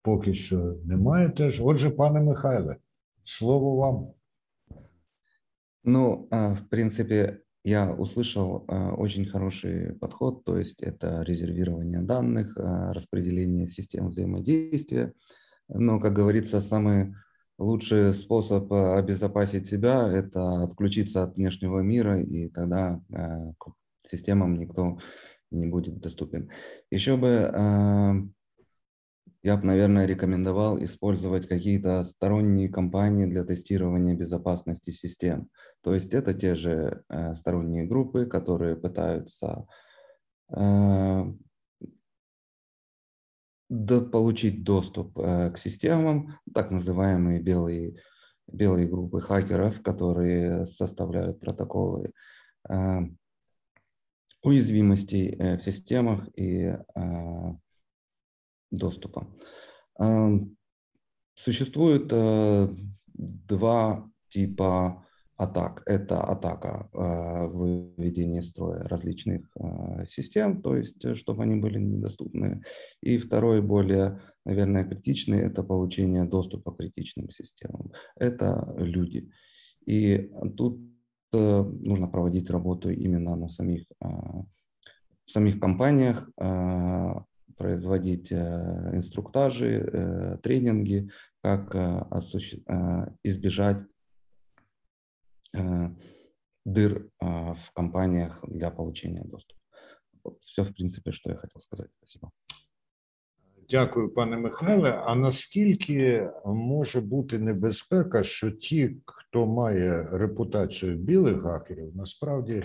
Поки що немає теж. Отже, пане Михайле, слово вам. Ну, в принципе, я услышал очень хороший подход, то есть это резервирование данных, распределение систем взаимодействия. Но, как говорится, самые лучший способ э, обезопасить себя – это отключиться от внешнего мира, и тогда системам никто не будет доступен. Еще бы я бы, наверное, рекомендовал использовать какие-то сторонние компании для тестирования безопасности систем. То есть это те же э, сторонние группы, которые пытаются э, получить доступ э, к системам, так называемые белые, белые группы хакеров, которые составляют протоколы э, уязвимостей э, в системах и э, доступа. Существует э, два типа атак. Это атака э, выведения строя различных э, систем, то есть чтобы они были недоступны. И второй, более, наверное, критичный, это получение доступа к критичным системам. Это люди. И тут нужно проводить работу именно на самих, самих компаниях, производить э, инструктажи, э, тренинги, как э, избежать дыр в компаниях для получения доступа. Вот все, в принципе, что я хотел сказать. Спасибо. Дякую, пане Михайле. А наскільки може бути небезпека, що ті, хто має репутацію білих хакерів, насправді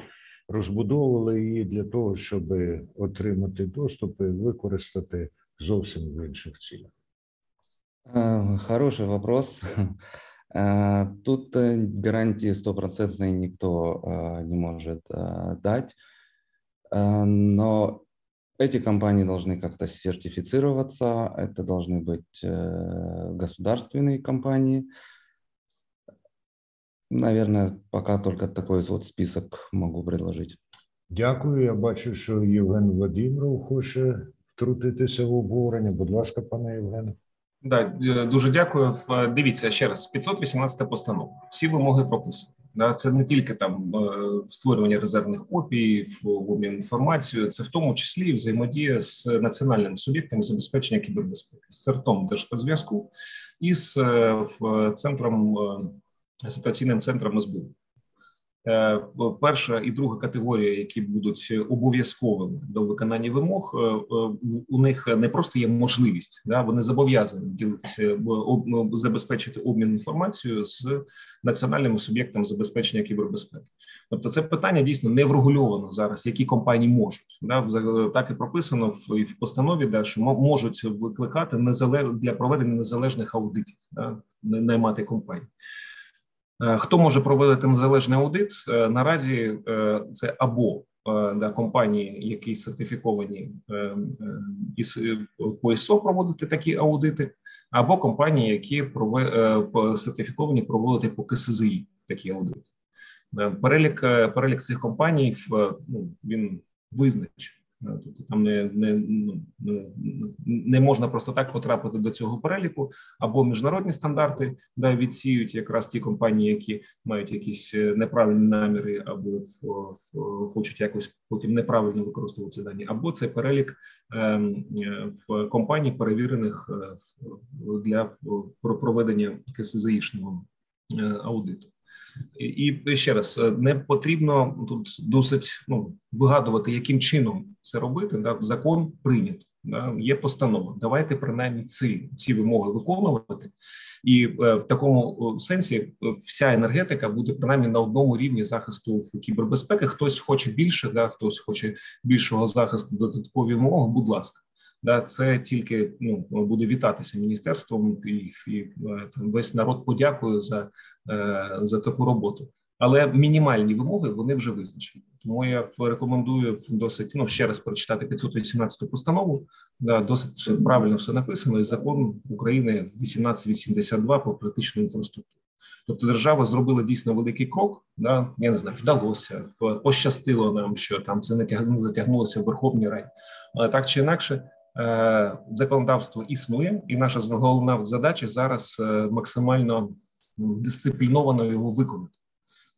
розбудовували її для того, щоб отримати доступ і використати зовсім в інших цілях? Хороший вопрос. Тут гарантии стопроцентной никто не может дать, но эти компании должны как-то сертифицироваться, это должны быть государственные компании, Наверное, пока только такой вот список могу предложить. Дякую. Я бачу, що Євген Владимиров хоче втрутитися в обговорення. Будь ласка, пане Євгене. Да, е, дуже дякую. Е, дивіться ще раз: 518 постанова. Всі вимоги прописані. Да, це не тільки там е, створювання резервних копій, обмін інформацією, це в тому числі взаємодія з національним суб'єктом забезпечення кібербезпеки, з цертом Держспецзв'язку і з центром ситуаційним центром СБУ. Е, перша і друга категорія, які будуть обов'язковими до виконання вимог, е, е, у них не просто є можливість, да вони зобов'язані ділитися забезпечити обмін інформацією з національними суб'єктами забезпечення кібербезпеки. Тобто, це питання дійсно не врегульовано зараз, які компанії можуть да так і прописано в в постанові, да що можуть викликати незалеж для проведення незалежних аудитів, да, наймати компанії. Е, хто може проводити незалежний аудит? Е, наразі е, це або да, компанії, які сертифіковані по ІСО проводити такі аудити, або компанії, які сертифіковані проводити по КСЗІ такі аудити. Перелік перелік цих компаній ну, він визначений. Тобто там не не, ну, не можна просто так потрапити до цього переліку, або міжнародні стандарти да, відсіють якраз ті компанії, які мають якісь е, неправильні наміри, або в, хочуть якось потім неправильно використовувати дані, або це перелік е, в компаній, перевірених е, для проведення КСЗІшного е, аудиту. І ще раз не потрібно тут досить ну вигадувати, яким чином це робити. Да, закон прийнято. Да, є постанова. Давайте принаймні ці ці вимоги виконувати, і е, в такому сенсі е, вся енергетика буде принаймні на одному рівні захисту кібербезпеки. Хтось хоче більше, да хтось хоче більшого захисту, додаткові вимоги. Будь ласка, да це тільки ну буде вітатися міністерством, і, і е, там весь народ подякує за, за таку роботу. Але мінімальні вимоги вони вже визначені. Тому я рекомендую досить ну ще раз прочитати 518 постанову. Да, досить правильно все написано. І закон України 1882 про критичну інфраструктуру. Тобто, держава зробила дійсно великий крок. Да, я не знаю, вдалося пощастило нам, що там це не затягнулося в Верховній Раді, але так чи інакше. Е, законодавство існує, і наша головна задача зараз е, максимально дисципліновано його виконати.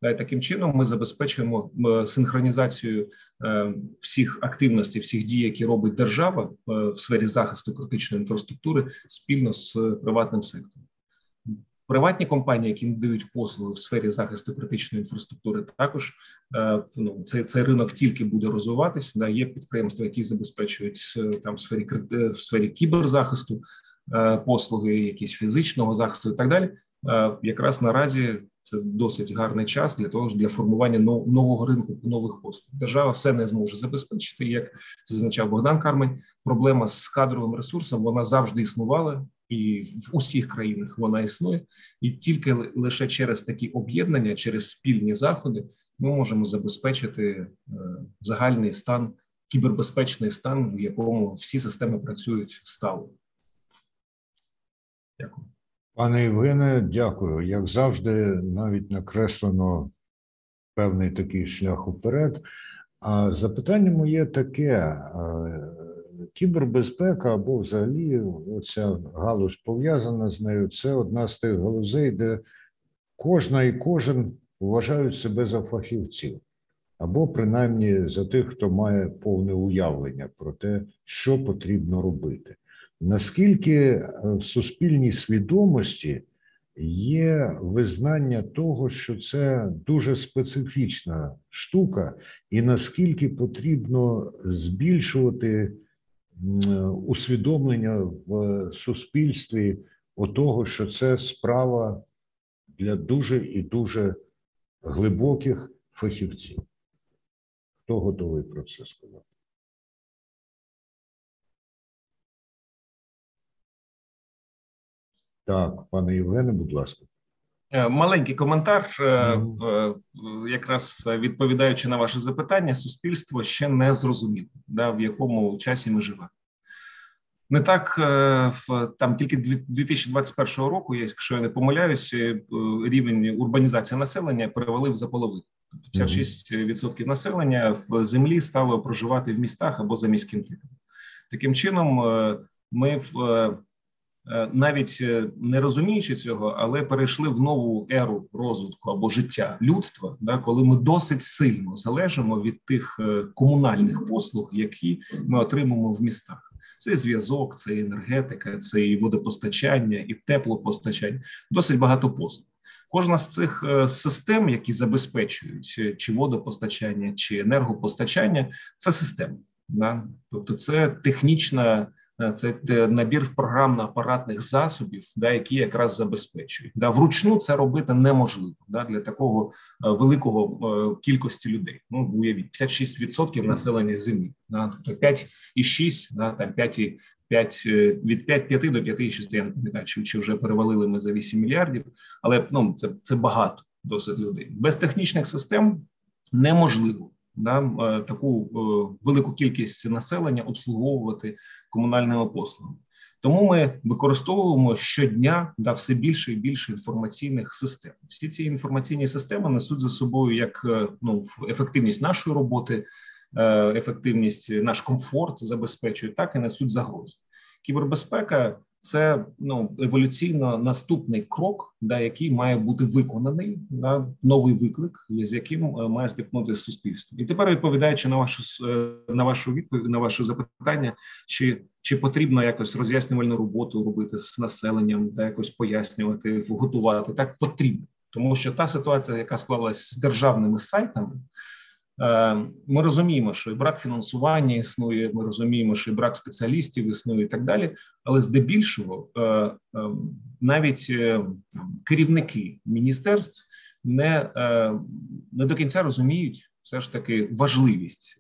Таким чином ми забезпечуємо е, синхронізацію е, всіх активностей, всіх дій, які робить держава е, в сфері захисту критичної інфраструктури спільно з приватним сектором. Приватні компанії, які надають послуги в сфері захисту критичної інфраструктури, також ну цей цей ринок тільки буде розвиватися. Да, є підприємства, які забезпечують там в сфері в сфері кіберзахисту послуги, якісь фізичного захисту і так далі. Якраз наразі це досить гарний час для того для формування нового ринку нових послуг. Держава все не зможе забезпечити. Як зазначав Богдан Кармень, проблема з кадровим ресурсом вона завжди існувала, і в усіх країнах вона існує, і тільки лише через такі об'єднання, через спільні заходи, ми можемо забезпечити е, загальний стан, кібербезпечний стан, в якому всі системи працюють стало. Дякую. Пане Євгене, дякую. Як завжди, навіть накреслено певний такий шлях уперед. А запитання моє таке: кібербезпека або взагалі оця галузь пов'язана з нею. Це одна з тих галузей, де кожна і кожен вважають себе за фахівців, або принаймні за тих, хто має повне уявлення про те, що потрібно робити. Наскільки е, в суспільній свідомості є визнання того, що це дуже специфічна штука, і наскільки потрібно збільшувати усвідомлення в суспільстві того, що це справа для дуже і дуже глибоких фахівців? Хто готовий про це сказати? Так, пане Євгене, будь ласка. Е, маленький коментар, mm. якраз відповідаючи на ваше запитання, суспільство ще не зрозуміло, да, в якому часі ми живемо. Не так там тільки 2021 року, якщо я не помиляюся, рівень урбанізації населення перевалив за половину. 56% тобто населення в землі стало проживати в містах або за міським типом. Таким чином, ми в Е, навіть е, не розуміючи цього, але перейшли в нову еру розвитку або життя людства, да, коли ми досить сильно залежимо від тих е, комунальних послуг, які ми отримуємо в містах. Це зв'язок, це енергетика, це і водопостачання, і теплопостачання. Досить багато послуг. Кожна з цих систем, які забезпечують чи водопостачання, чи енергопостачання, це система. Да? Тобто, це технічна. Е, це набір програмно-апаратних засобів, да, які якраз забезпечують. Да, Вручну це робити неможливо да, для такого е, великого е, кількості людей. Ну уявіть 56% населення землі, да, тобто 5,6, да, там 5, 5, від 5, 5 до 5,6, я не пам'ятаю, чи, чи вже перевалили ми за 8 мільярдів, але ну це, це багато досить людей. Без технічних систем неможливо да, е, таку е, велику кількість населення обслуговувати комунальними послугами. Тому ми використовуємо щодня да, все більше і більше інформаційних систем. Всі ці інформаційні системи несуть за собою як е, ну ефективність нашої роботи, ефективність, наш комфорт забезпечують, так і несуть загрози. Кібербезпека це ну еволюційно наступний крок, да, який має бути виконаний да, новий виклик, з яким е, має стикнутися суспільство. І тепер відповідаючи на вашу е, на вашу відповідь на ваше запитання, чи чи потрібно якось роз'яснювальну роботу робити з населенням, та якось пояснювати, готувати так потрібно, тому що та ситуація, яка склалась з державними сайтами. Е, ми розуміємо, що і брак фінансування існує. Ми розуміємо, що і брак спеціалістів існує і так далі. Але здебільшого е, е, навіть керівники міністерств не, не до кінця розуміють. Все ж таки важливість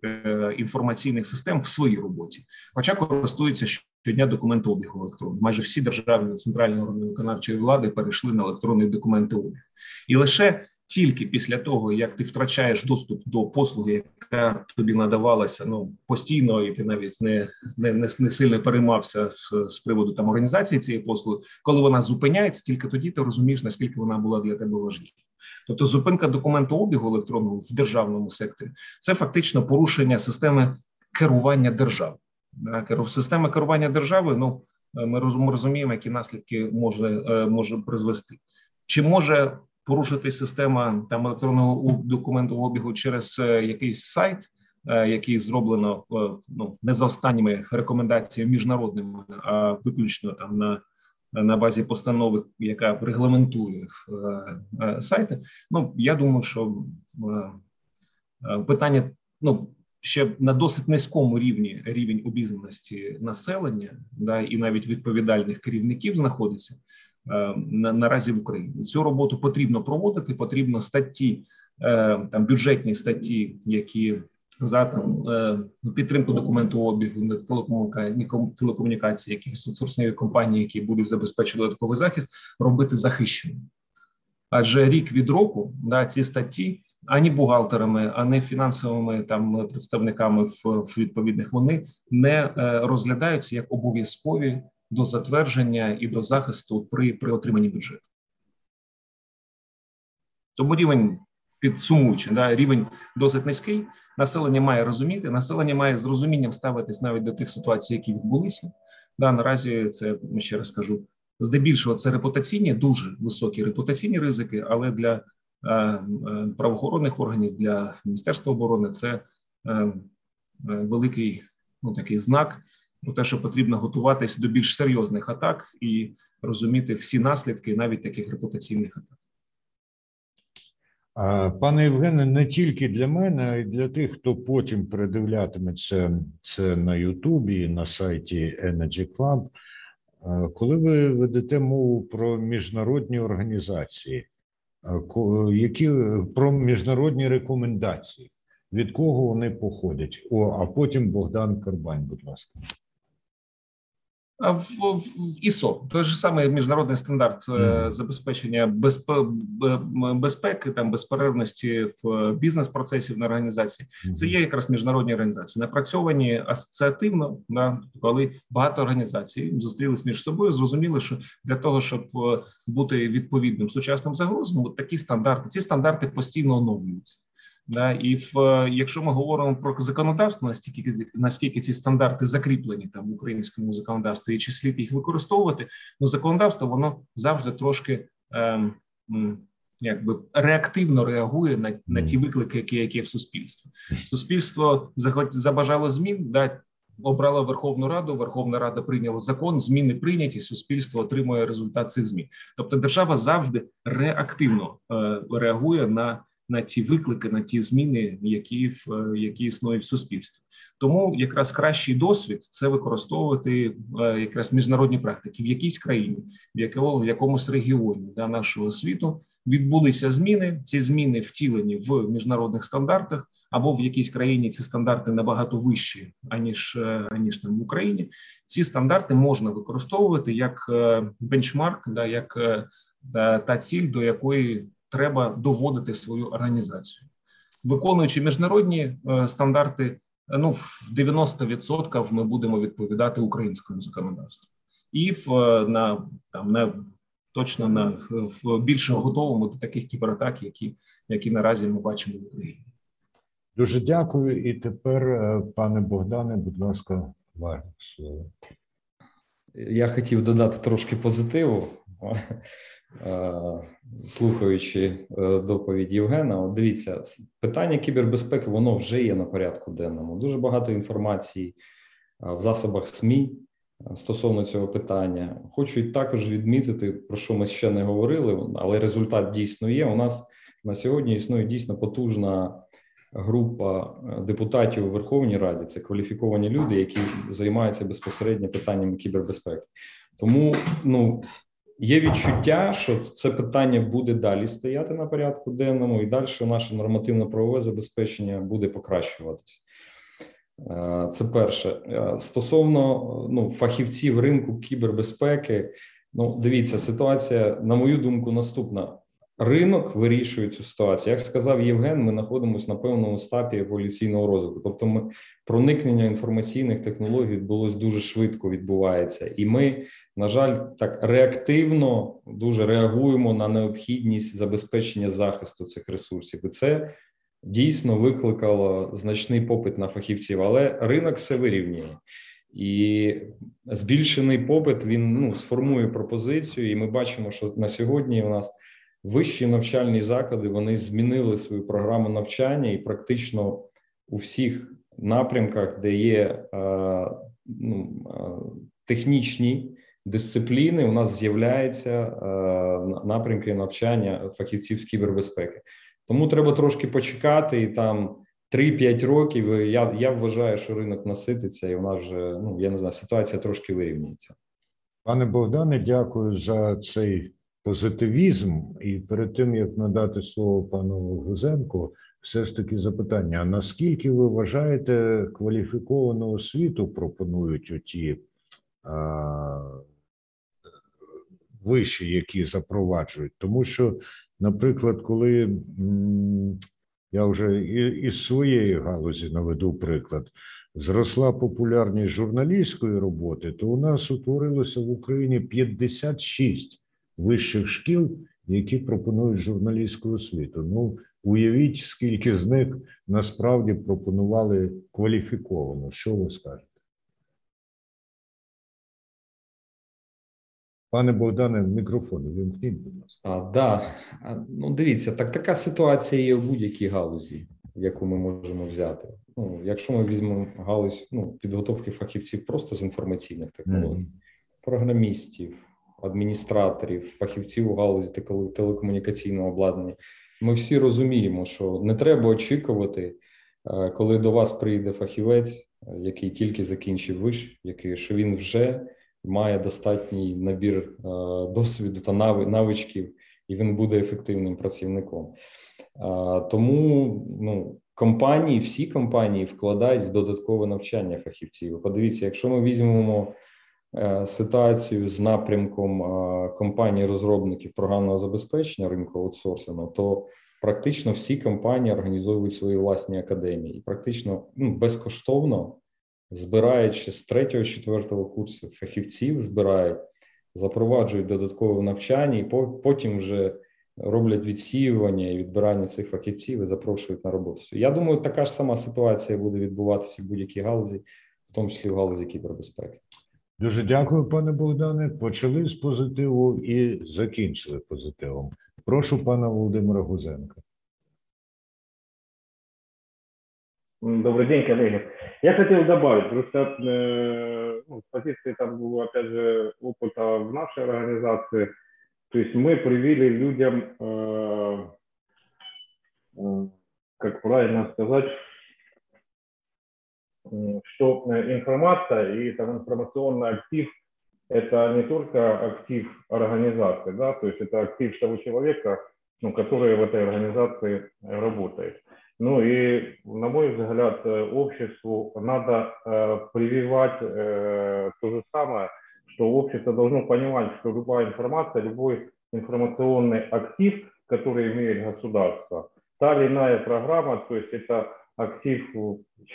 інформаційних систем в своїй роботі, хоча користуються щодня документообігу електронного. Майже всі державні центральні органи виконавчої влади перейшли на електронний документообіг. і лише тільки після того, як ти втрачаєш доступ до послуги, яка тобі надавалася ну постійно, і ти навіть не не, не, не сильно переймався з, з приводу там організації цієї послуги, коли вона зупиняється, тільки тоді ти розумієш, наскільки вона була для тебе важлива. Тобто, зупинка документообігу електронного в державному секторі це фактично порушення системи керування держави. Система керування держави. Ну ми розуміємо, які наслідки може може призвести. Чи може порушити система там електронного документообігу через е, якийсь сайт, е, який зроблено е, ну не за останніми рекомендаціями міжнародними, а виключно там на на базі постанови, яка регламентує сайти. Ну я думаю, що питання ну ще на досить низькому рівні рівень обізнаності населення, да і навіть відповідальних керівників знаходиться на, наразі в Україні. Цю роботу потрібно проводити. Потрібно статті е, там бюджетні статті, які за там е, підтримку документообігу телекомунікації, якихось соцсорсної компанії, які будуть забезпечити додатковий захист, робити захищеним. Адже рік від року да ці статті ані бухгалтерами, ані фінансовими там представниками в, в відповідних вони не е, розглядаються як обов'язкові до затвердження і до захисту при, при отриманні бюджету. Тому рівень підсумуючи, да, рівень досить низький. Населення має розуміти, населення має з розумінням ставитись навіть до тих ситуацій, які відбулися. Да, Наразі це ще раз кажу. Здебільшого це репутаційні, дуже високі репутаційні ризики, але для Е, е, правоохоронних органів для міністерства оборони це е, великий ну такий знак про те, що потрібно готуватись до більш серйозних атак і розуміти всі наслідки навіть таких репутаційних атак. Пане Євгене, не тільки для мене, а й для тих, хто потім передивлятиметься це на Ютубі, на сайті Energy Club. Коли ви ведете мову про міжнародні організації, які про міжнародні рекомендації, від кого вони походять? О, а потім Богдан Карбань, будь ласка. В, в ІСО той же самий міжнародний стандарт mm. забезпечення безп... безпеки, там безперервності в бізнес-процесів на організації. Це є якраз міжнародні організації, напрацьовані асоціативно, да, коли багато організацій зустрілись між собою, зрозуміли, що для того, щоб е, бути відповідним сучасним загрозам, такі стандарти, ці стандарти постійно оновлюються. Да, І в якщо ми говоримо про законодавство, настільки наскільки ці стандарти закріплені там в українському законодавстві, і чи слід їх використовувати, ну законодавство воно завжди трошки ем, якби реактивно реагує на на ті виклики, які які в суспільстві. Суспільство забажало змін, да, обрало Верховну Раду. Верховна Рада прийняла закон, зміни прийняті. Суспільство отримує результат цих змін. Тобто, держава завжди реактивно е, реагує на на ті виклики, на ті зміни, які в е, які існують в суспільстві. Тому якраз кращий досвід це використовувати е, якраз міжнародні практики в якійсь країні, в якому в якомусь регіоні да, нашого світу відбулися зміни. Ці зміни втілені в міжнародних стандартах, або в якійсь країні ці стандарти набагато вищі аніж е, аніж там в Україні. Ці стандарти можна використовувати як бенчмарк, да як та ціль, до якої треба доводити свою організацію, виконуючи міжнародні е, стандарти. Е, ну в 90% ми будемо відповідати українському законодавству, і в е, на там на точно на в більше готовому до таких кібератак, які які наразі ми бачимо в Україні. Дуже дякую. І тепер, пане Богдане, будь ласка, ваше слово. Я хотів додати трошки позитиву. Е, слухаючи е, доповідь Євгена, от дивіться, питання кібербезпеки воно вже є на порядку денному. Дуже багато інформації е, в засобах СМІ стосовно цього питання. Хочу також відмітити, про що ми ще не говорили, але результат дійсно є. У нас на сьогодні існує дійсно потужна група депутатів у Верховній Раді. Це кваліфіковані люди, які займаються безпосередньо питаннями кібербезпеки. Тому ну Є відчуття, що це питання буде далі стояти на порядку денному, і далі наше нормативно-правове забезпечення буде покращуватися. Е, це перше е, стосовно ну, фахівців ринку кібербезпеки. Ну, дивіться, ситуація, на мою думку, наступна: ринок вирішує цю ситуацію. Як сказав Євген, ми знаходимося на певному стапі еволюційного розвитку. Тобто, ми проникнення інформаційних технологій відбулось дуже швидко відбувається, і ми на жаль, так реактивно дуже реагуємо на необхідність забезпечення захисту цих ресурсів, і це дійсно викликало значний попит на фахівців, але ринок все вирівнює. І збільшений попит він ну сформує пропозицію, і ми бачимо, що на сьогодні у нас вищі навчальні заклади вони змінили свою програму навчання, і практично у всіх напрямках, де є е, ну, е, технічні дисципліни у нас з'являються е, напрямки навчання фахівців з кібербезпеки. Тому треба трошки почекати, і там 3-5 років. Я я вважаю, що ринок насититься, і вона вже ну я не знаю, ситуація трошки вирівнюється. Пане Богдане, дякую за цей позитивізм. І перед тим як надати слово пану Гузенку, все ж таки запитання: а наскільки ви вважаєте кваліфіковану освіту пропонують оті а, виші, які запроваджують? Тому що, наприклад, коли я вже із своєї галузі наведу приклад, зросла популярність журналістської роботи, то у нас утворилося в Україні 56 вищих шкіл, які пропонують журналістську освіту. Ну, уявіть, скільки з них насправді пропонували кваліфіковано. Що ви скажете? Пане Богдане, мікрофон вимкніть, будь ласка. А, да. Ну, дивіться, так така ситуація є в будь-якій галузі, яку ми можемо взяти. Ну, Якщо ми візьмемо галузь ну, підготовки фахівців просто з інформаційних технологій, mm-hmm. програмістів, адміністраторів, фахівців у галузі телекомунікаційного обладнання, ми всі розуміємо, що не треба очікувати, е, коли до вас прийде фахівець, який тільки закінчив виш, який що він вже має достатній набір е, досвіду та навичків, і він буде ефективним працівником. Тому ну, компанії, всі компанії вкладають в додаткове навчання фахівців. Подивіться, якщо ми візьмемо е, ситуацію з напрямком е, компаній розробників програмного забезпечення ринку аутсорсингу, то практично всі компанії організовують свої власні академії, і практично ну, безкоштовно збираючи з третього, четвертого курсу фахівців, збирають, запроваджують додаткове навчання, і потім вже роблять відсіювання і відбирання цих фахівців і запрошують на роботу. Я думаю, така ж сама ситуація буде відбуватися в будь-якій галузі, в тому числі в галузі кібербезпеки. Дуже дякую, пане Богдане. Почали з позитиву і закінчили позитивом. Прошу пана Володимира Гузенка. Добрый день, коллеги. Я хотел добавить, просто э, ну, с позиции там было, опять же, опыта в нашей организации, то есть мы привили людям, э, э, как правильно сказать, что информация и там информационный актив – это не только актив организации, да, то есть это актив того человека, ну, который в этой организации работает. Ну и, на мой взгляд, э, обществу надо э, прививать э, то же самое, что общество должно понимать, что любая информация, любой информационный актив, который имеет государство, та или иная программа, то есть это актив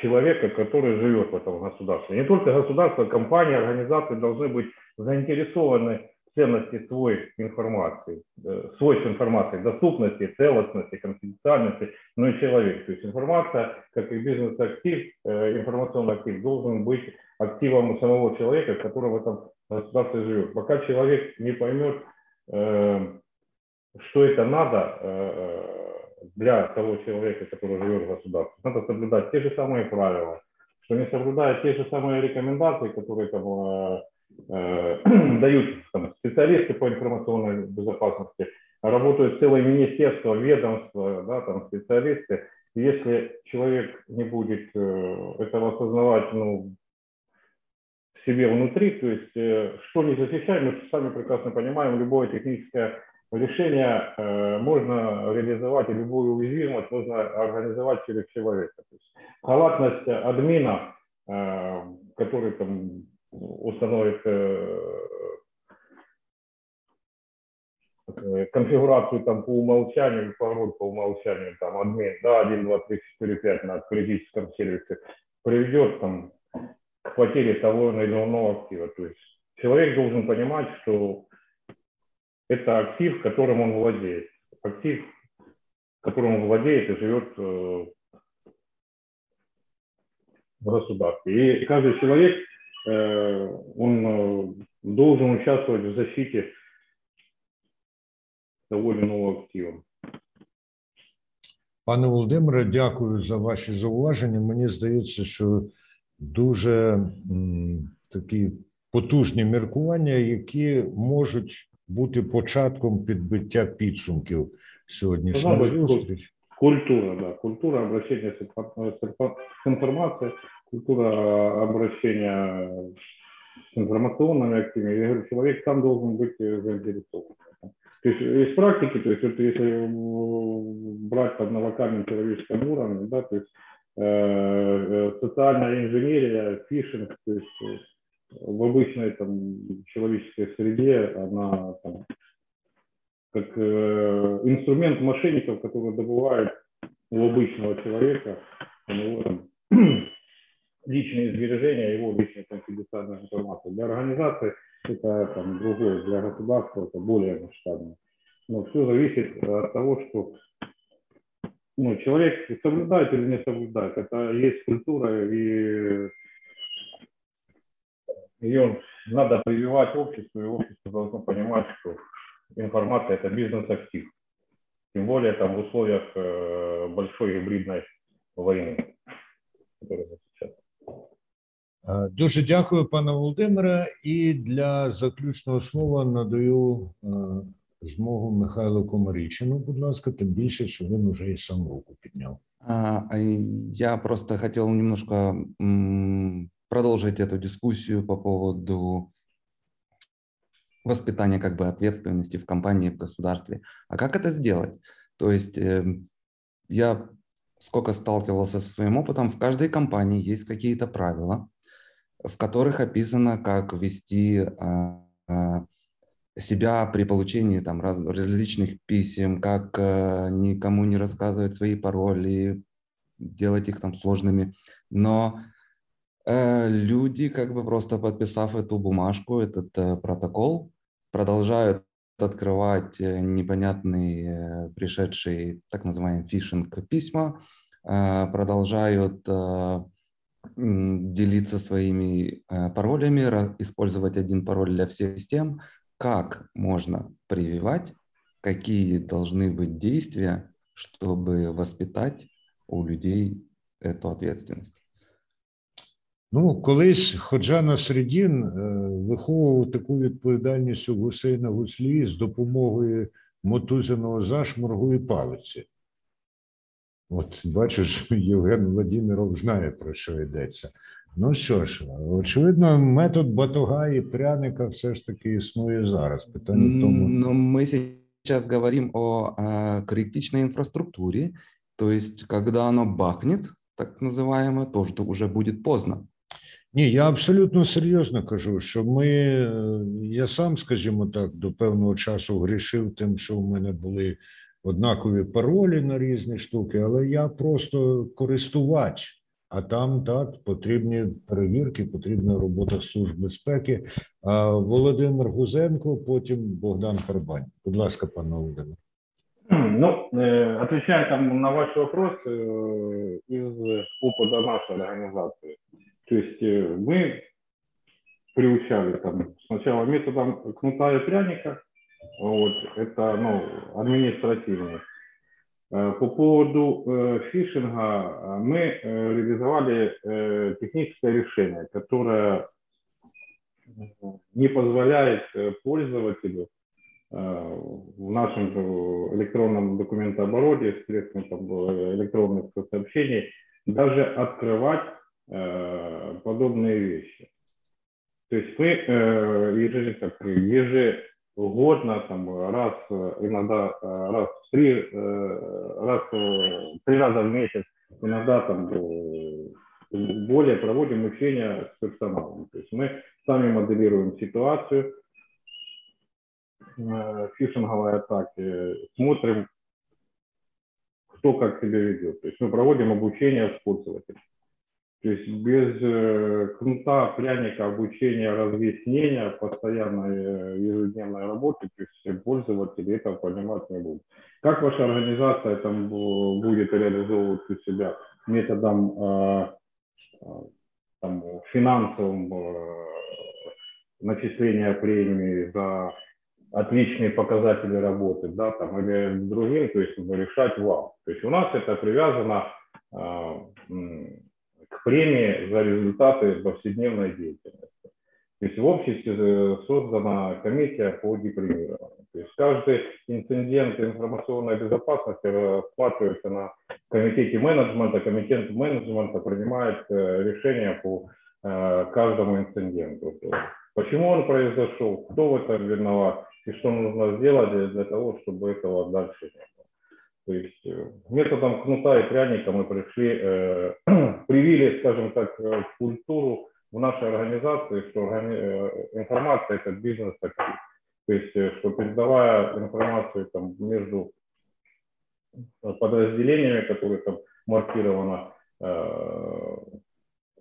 человека, который живет в этом государстве. Не только государство, компании, организации должны быть заинтересованы ценности свой информации, э, свойств информации, доступности, целостности, конфиденциальности, но и человек. То есть информация, как и бизнес-актив, э, информационный актив, должен быть активом самого человека, который в этом государстве живет. Пока человек не поймет, э, что это надо для того человека, который живет в государстве, надо соблюдать те же самые правила, что не соблюдая те же самые рекомендации, которые там Э, *clears throat* дают там, специалисты по информационной безопасности, работают целое министерство, ведомство, да, там специалисты. Если человек не будет э, этого осознавать ну, в себе внутри, то есть э, что не защищаем, мы сами прекрасно понимаем, любое техническое решение э, можно реализовать, и любую уязвимость можно организовать через человека. То есть халатность админа, э, который там установит конфигурацию там по умолчанию, пароль по умолчанию, там админ, да, 1, 2, 3, 4, 5 на критическом сервисе, приведет там к потере того или иного актива. То есть человек должен понимать, что это актив, которым он владеет. Актив, которым он владеет и живет э, в государстве. И каждый человек он э, должен участвовать в защите того или иного актива. Пане Володимире, дякую за ваші зауваження. Мені здається, що дуже такі потужні міркування, які можуть бути початком підбиття підсумків сьогоднішньої зустрічі. Культура, да, культура обращения с информацией, культура обращения с информационными активами. Я говорю, человек сам должен быть заинтересован. То есть из практики, то есть вот если брать там на локальном человеческом уровне, да, то есть э, э, социальная инженерия, фишинг, то есть э, в обычной там человеческой среде она там, как э, инструмент мошенников, который добывает у обычного человека его, там, личные сбережения, его личная конфиденциальная информация. Для организации это там, другое, для государства это более масштабно. Но все зависит от того, что ну, человек соблюдает или не соблюдает. Это есть культура, и ее надо прививать обществу, и общество должно понимать, что информация – это бизнес-актив. Тем более там в условиях э, большой гибридной войны, которая. Дуже дякую, пане Володимире. І для заключного слова надаю змогу Михайлу Комарічину. Будь ласка, тим більше, що він вже і сам руку підняв. Я просто хотел немножко продолжить эту дискуссию по поводу воспитания как бы ответственности в компании, в государстве. А как это сделать? То есть эм, я сколько сталкивался со своим опытом, в каждой компании есть какие-то правила, в которых описано, как вести а, а, себя при получении там раз, различных писем, как э, никому не рассказывать свои пароли, делать их там сложными. Но э, люди, как бы просто подписав эту бумажку, этот э, протокол, продолжают открывать э, непонятные пришедшие так называемые фишинг письма, продолжают делиться своими паролями, использовать один пароль для всех систем. Как можно прививать, какие должны быть действия, чтобы воспитать у людей эту ответственность? Ну, колись Ходжа Середін е, виховував таку відповідальність у гусей на гуслі з допомогою мотузиного зашморгу і палиці. От бачиш, *laughs* Євген Владимиров знає, про що йдеться. Ну що ж, очевидно, метод батога і пряника все ж таки існує зараз. Питання в тому. Но мы сейчас говорим о а, критичной инфраструктуре, то есть когда оно бахнет, так называемое, то что уже будет поздно. Ні, я абсолютно серйозно кажу, що ми, я сам, скажімо так, до певного часу грішив тим, що в мене були однакові паролі на різні штуки, але я просто користувач. А там так потрібні перевірки, потрібна робота служб безпеки. А Володимир Гузенко, потім Богдан Карбань. Будь ласка, пане Володимир. Ну, отвечая там на ваш вопрос из опыта нашей организации. То есть мы приучали там сначала методом кнута и пряника, вот, это ну, административный. По поводу э, фишинга мы э, реализовали э, техническое решение, которое не позволяет пользователю в нашем электронном документообороте, средством электронных сообщений, даже открывать подобные вещи. То есть мы ежегодно, там, раз, иногда раз в три, раз, три раза в месяц, иногда там более проводим учения с персоналом. То есть мы сами моделируем ситуацию фишинговой атаки, смотрим, кто как себя ведет. То есть мы проводим обучение с пользователем. То есть без э, кнута, пряника, обучения, разъяснения, постоянной э, ежедневной работы, то есть пользователи этого понимать не будут. Как ваша организация там будет реализовывать у себя методом э, там, финансовым начисления премии за отличные показатели работы, да, там, или другим, то есть решать вам. То есть у нас это привязано к премии за результаты повседневной деятельности. То есть в обществе э, создана комиссия по депримированию. То есть каждый инцидент информационной безопасности рассматривается на комитете менеджмента. Комитет менеджмента принимает э, решение по э, каждому инциденту. Почему он произошел, кто в этом виноват и что нужно сделать для того, чтобы этого дальше не было. То есть методом кнута и пряника мы пришли, э, *clears throat* привили, скажем так, культуру в нашей организации, что э, информация – это бизнес-актив. То есть, э, что передавая информацию там, между подразделениями, которые там маркированы э,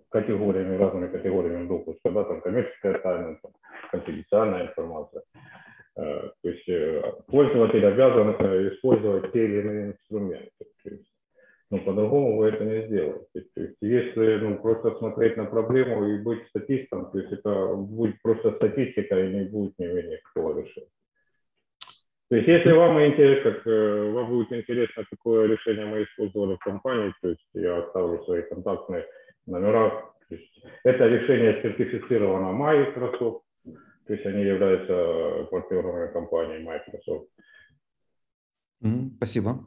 категориями, разными категориями допуска, да, там коммерческая тайна, там, конфиденциальная информация. Э, то есть э, пользователь обязан использовать те или иные инструменты. Есть, ну, по-другому вы это не сделаете. То есть, если ну, просто смотреть на проблему и быть статистом, то есть это будет просто статистика и не будет не менее кто решит. То есть, если вам интересно, как э, вам будет интересно, какое решение мы использовали в компании, то есть я оставлю свои контактные номера. Есть, это решение сертифицировано Microsoft, то есть они являются партнерами компании Microsoft. Спасибо.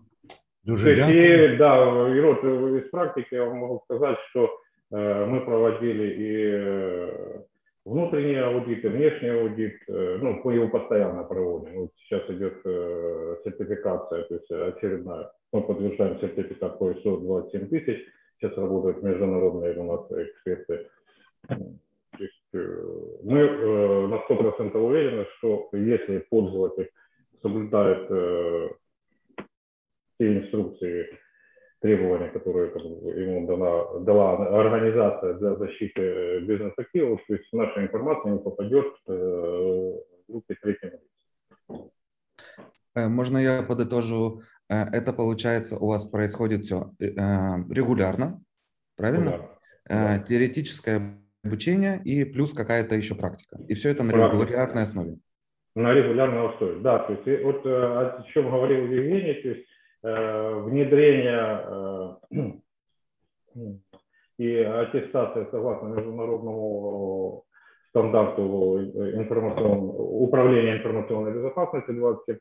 Дуже дякую. да, и вот из практики я вам могу сказать, что э, мы проводили и э, внутренний аудит, и внешний аудит, э, ну, мы его постоянно проводим. Вот сейчас идет э, сертификация, то есть очередная, мы подтверждаем сертификат по ISO 27 тысяч, сейчас работают международные у нас эксперты. Э, мы э, на 100% уверены, что если пользователь соблюдает э, те инструкции, требования, которые ему дана, дала организация для защиты бизнес-активов, то есть наша информация не попадет в руки третьим лицам. Можно я подытожу? Это получается у вас происходит все регулярно, правильно? Да. Теоретическое обучение и плюс какая-то еще практика. И все это на регулярной основе. На регулярной основе, да. То есть вот о чем говорил Евгений, то есть Э, внедрение э, *clears throat* и аттестация согласно международному стандарту информационного, управления информационной безопасности 27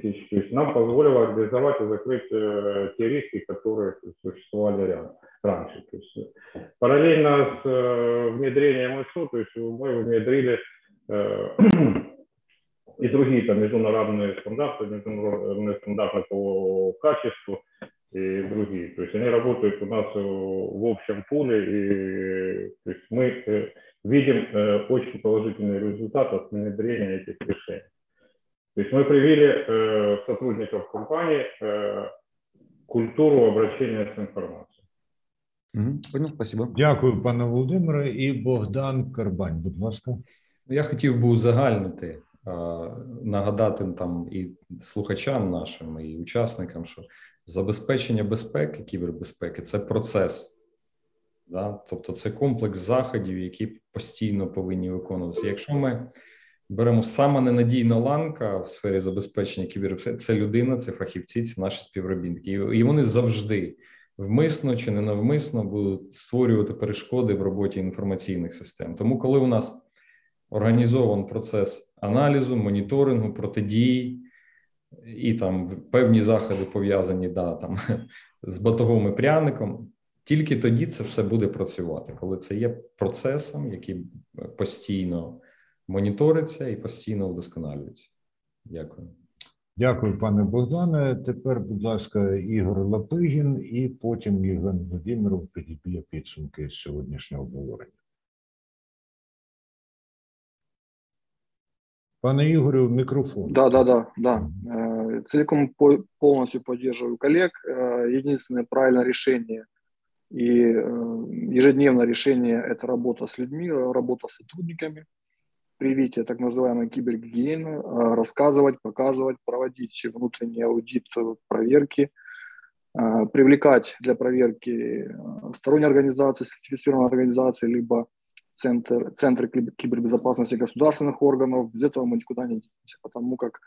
тысяч, то есть нам позволило организовать и закрыть э, те риски, которые существовали раньше. То есть, параллельно с внедрением ISO, то есть мы внедрили *clears throat* и другие там международные стандарты, международные стандарты по качеству и другие. То есть они работают у нас в общем пуле, и то есть мы э, видим э, очень положительный результат от внедрения этих решений. То есть мы привили э, сотрудников компании культуру обращения с информацией. Понял, спасибо. Дякую, пане Володимире. І Богдан Карбань, будь ласка. Я хотів би узагальнити нагадати там і слухачам нашим, і учасникам, що забезпечення безпеки, кібербезпеки це процес. Да? Тобто це комплекс заходів, які постійно повинні виконуватися. Якщо ми беремо саме ненадійна ланка в сфері забезпечення кібербезпеки, це людина, це фахівці, це наші співробітники, і вони завжди вмисно чи ненавмисно будуть створювати перешкоди в роботі інформаційних систем. Тому, коли у нас організований процес аналізу, моніторингу, протидії і там певні заходи пов'язані да, там, з батогом і пряником. Тільки тоді це все буде працювати, коли це є процесом, який постійно моніториться і постійно вдосконалюється. Дякую. Дякую, пане Богдане. Тепер, будь ласка, Ігор Лапигін, і потім Євген Володимиров підіб'є підсумки сьогоднішнього обговорення. Пане Игорю, микрофон. Да, да, да, да. Э, целиком полностью поддерживаю коллег. Э, единственное правильное решение и э, ежедневное решение – это работа с людьми, работа с сотрудниками, привитие так называемой кибергигиены, рассказывать, показывать, проводить внутренний аудит, проверки, привлекать для проверки сторонние организации, сертифицированные организации, либо центр, центры кибербезопасности государственных органов, без этого мы никуда не денемся, потому как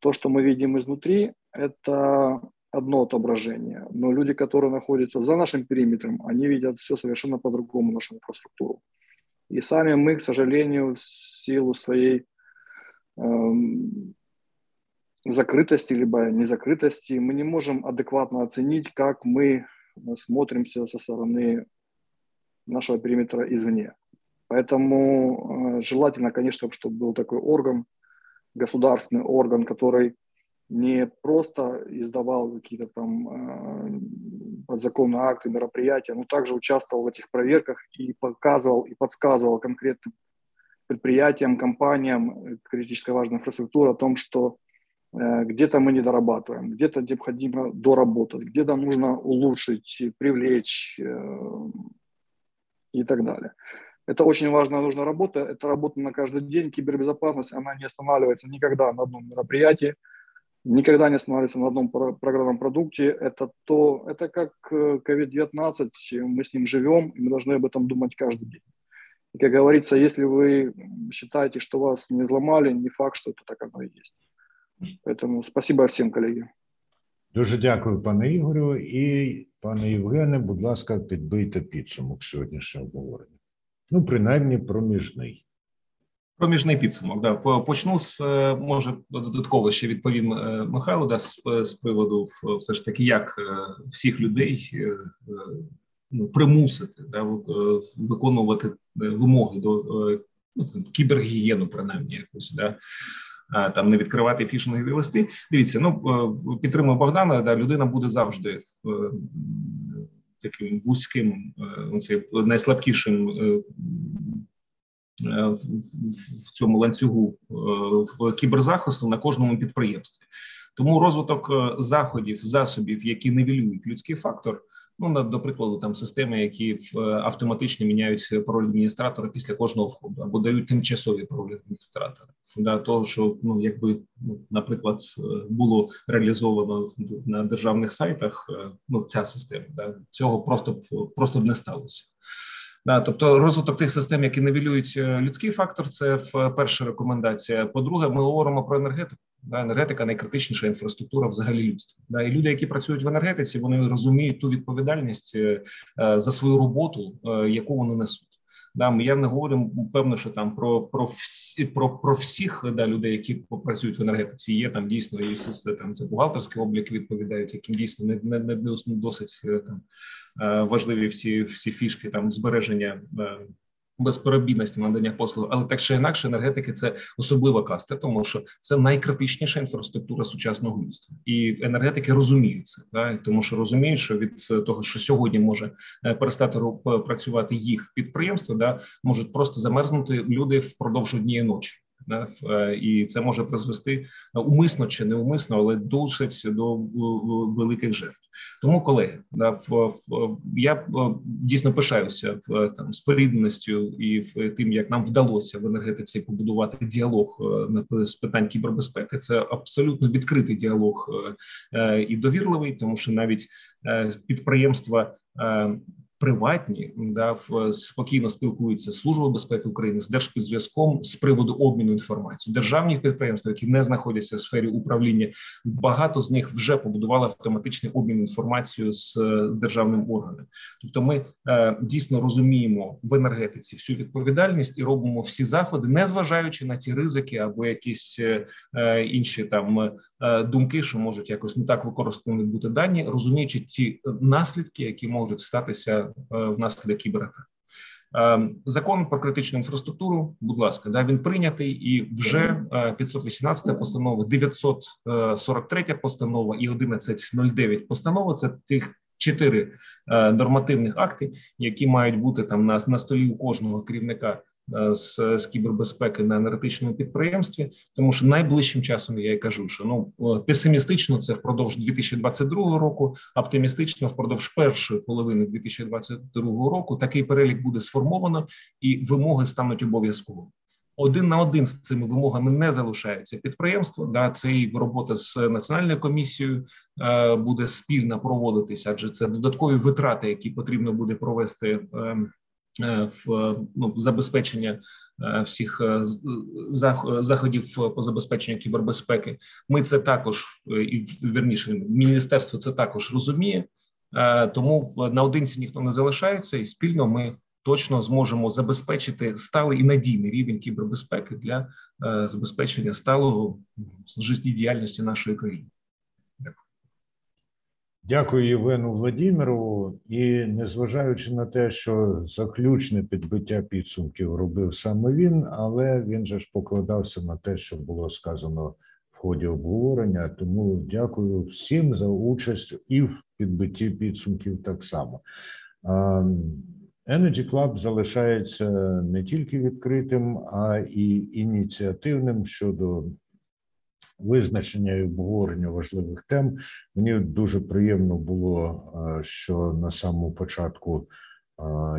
то, что мы видим изнутри, это одно отображение, но люди, которые находятся за нашим периметром, они видят все совершенно по-другому, нашу инфраструктуру. И сами мы, к сожалению, в силу своей эм, закрытости либо незакрытости, мы не можем адекватно оценить, как мы смотримся со стороны нашего периметра извне. Поэтому э, желательно, конечно, чтобы был такой орган, государственный орган, который не просто издавал какие-то там э, подзаконные акты, мероприятия, но также участвовал в этих проверках и показывал и подсказывал конкретным предприятиям, компаниям критической важной инфраструктуры о том, что э, где-то мы не дорабатываем, где-то необходимо доработать, где-то нужно улучшить, привлечь э, и так далее. Это очень важная нужная работа. Это работа на каждый день. Кибербезопасность, она не останавливается никогда на одном мероприятии, никогда не останавливается на одном программном продукте. Это то, это как COVID-19, э, мы с ним живем, и мы должны об этом думать каждый день. И, как говорится, если вы считаете, что вас не взломали, не факт, что это так оно и есть. Поэтому спасибо всем, коллеги. Дуже дякую, пане Ігорю. І пане Євгене, будь ласка, підбийте підсумок сьогоднішнього обговорення. Ну, принаймні, проміжний. Проміжний підсумок. Да. Почну з е, може додатково ще відповім е, Михайло да, з, з приводу все ж таки, як е, всіх людей ну, примусити да, виконувати вимоги до ну, кібергігієну, принаймні якось. Да. Там не відкривати фішингові листи. Дивіться, ну підтримую Богдана. Да, людина буде завжди таким вузьким, найслабкішим в цьому ланцюгу в кіберзахисту на кожному підприємстві. Тому розвиток заходів, засобів, які нивелюють людський фактор. Ну, до прикладу, там системи, які автоматично міняють пароль адміністратора після кожного входу, або дають тимчасові паролі адміністратора. Да, того, що ну, якби ну, наприклад, було реалізовано на державних сайтах. Ну, ця система да, цього просто просто б не сталося. Да, тобто розвиток тих систем, які невілюють людський фактор, це перша рекомендація. По-друге, ми говоримо про енергетику. Да, енергетика найкритичніша інфраструктура взагалі людства. Да, і люди, які працюють в енергетиці, вони розуміють ту відповідальність е, за свою роботу, е, яку вони несуть. Да, я не говорю певно, що там про про всі про, про всіх да, людей, які працюють в енергетиці. Є там дійсно і там це бухгалтерський облік відповідають, яким дійсно не не, не досить е, там важливі всі всі фішки там збереження безперебійності надання послуг, але так чи інакше енергетики це особлива каста, тому що це найкритичніша інфраструктура сучасного людства, і енергетики розуміють це, да? тому що розуміють, що від того, що сьогодні може е, перестати працювати їх підприємство, да можуть просто замерзнути люди впродовж однієї ночі. Е, і це може призвести е, умисно чи неумисно, але досить до великих жертв. Тому, колеги, я е, дійсно пишаюся в там спорідненістю і в тим, як нам вдалося в енергетиці побудувати діалог з питань кібербезпеки. Це абсолютно відкритий діалог і довірливий, тому що навіть підприємства приватні да спокійно спілкуються з службою безпеки України з держспецзв'язком з приводу обміну інформацією. Державні підприємства, які не знаходяться в сфері управління, багато з них вже побудували автоматичний обмін інформацією з е, державним органом. Тобто, ми е, дійсно розуміємо в енергетиці всю відповідальність і робимо всі заходи, не зважаючи на ті ризики або якісь е, е інші там е, думки, що можуть якось не так використані бути дані, розуміючи ті наслідки, які можуть статися. Е, внаслідок кібератак. Е, закон про критичну інфраструктуру, будь ласка, да він прийнятий і вже 518 е, постанова, 943 постанова і 1109 постанова. Це тих чотири нормативних акти, які мають бути там на, на столі у кожного керівника Е, з, з кібербезпеки на енергетичному підприємстві, тому що найближчим часом я і кажу, що ну песимістично це впродовж 2022 року, оптимістично впродовж першої половини 2022 року. Такий перелік буде сформовано, і вимоги стануть обов'язковими. Один на один з цими вимогами не залишається підприємство. Да, це і робота з національною комісією е, буде спільно проводитися, адже це додаткові витрати, які потрібно буде провести е, Е, в ну, забезпечення е, всіх е, заходів по забезпеченню кібербезпеки. Ми це також і вірніше міністерство це також розуміє, тому наодинці ніхто не залишається, і спільно ми точно зможемо забезпечити сталий і надійний рівень кібербезпеки для е, забезпечення сталого життєдіяльності нашої країни. Дякую Євгену Владимирову. І незважаючи на те, що заключне підбиття підсумків робив саме він, але він же ж покладався на те, що було сказано в ході обговорення. Тому дякую всім за участь і в підбитті підсумків так само. Energy Club залишається не тільки відкритим, а і ініціативним щодо визначення і обговорення важливих тем. Мені дуже приємно було, що на самому початку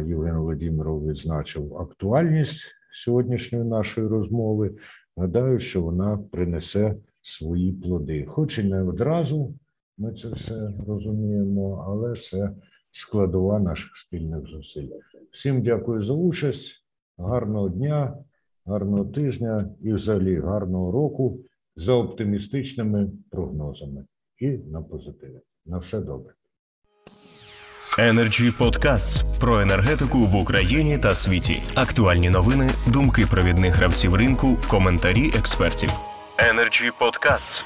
Євген Володимиров відзначив актуальність сьогоднішньої нашої розмови. Гадаю, що вона принесе свої плоди, хоч і не одразу. Ми це все розуміємо, але це складова наших спільних зусиль. Всім дякую за участь, гарного дня, гарного тижня і, взагалі, гарного року за оптимістичними прогнозами і на позитиві. На все добре. Energy Podcasts про енергетику в Україні та світі. Актуальні новини, думки провідних гравців ринку, коментарі експертів. Energy Podcasts.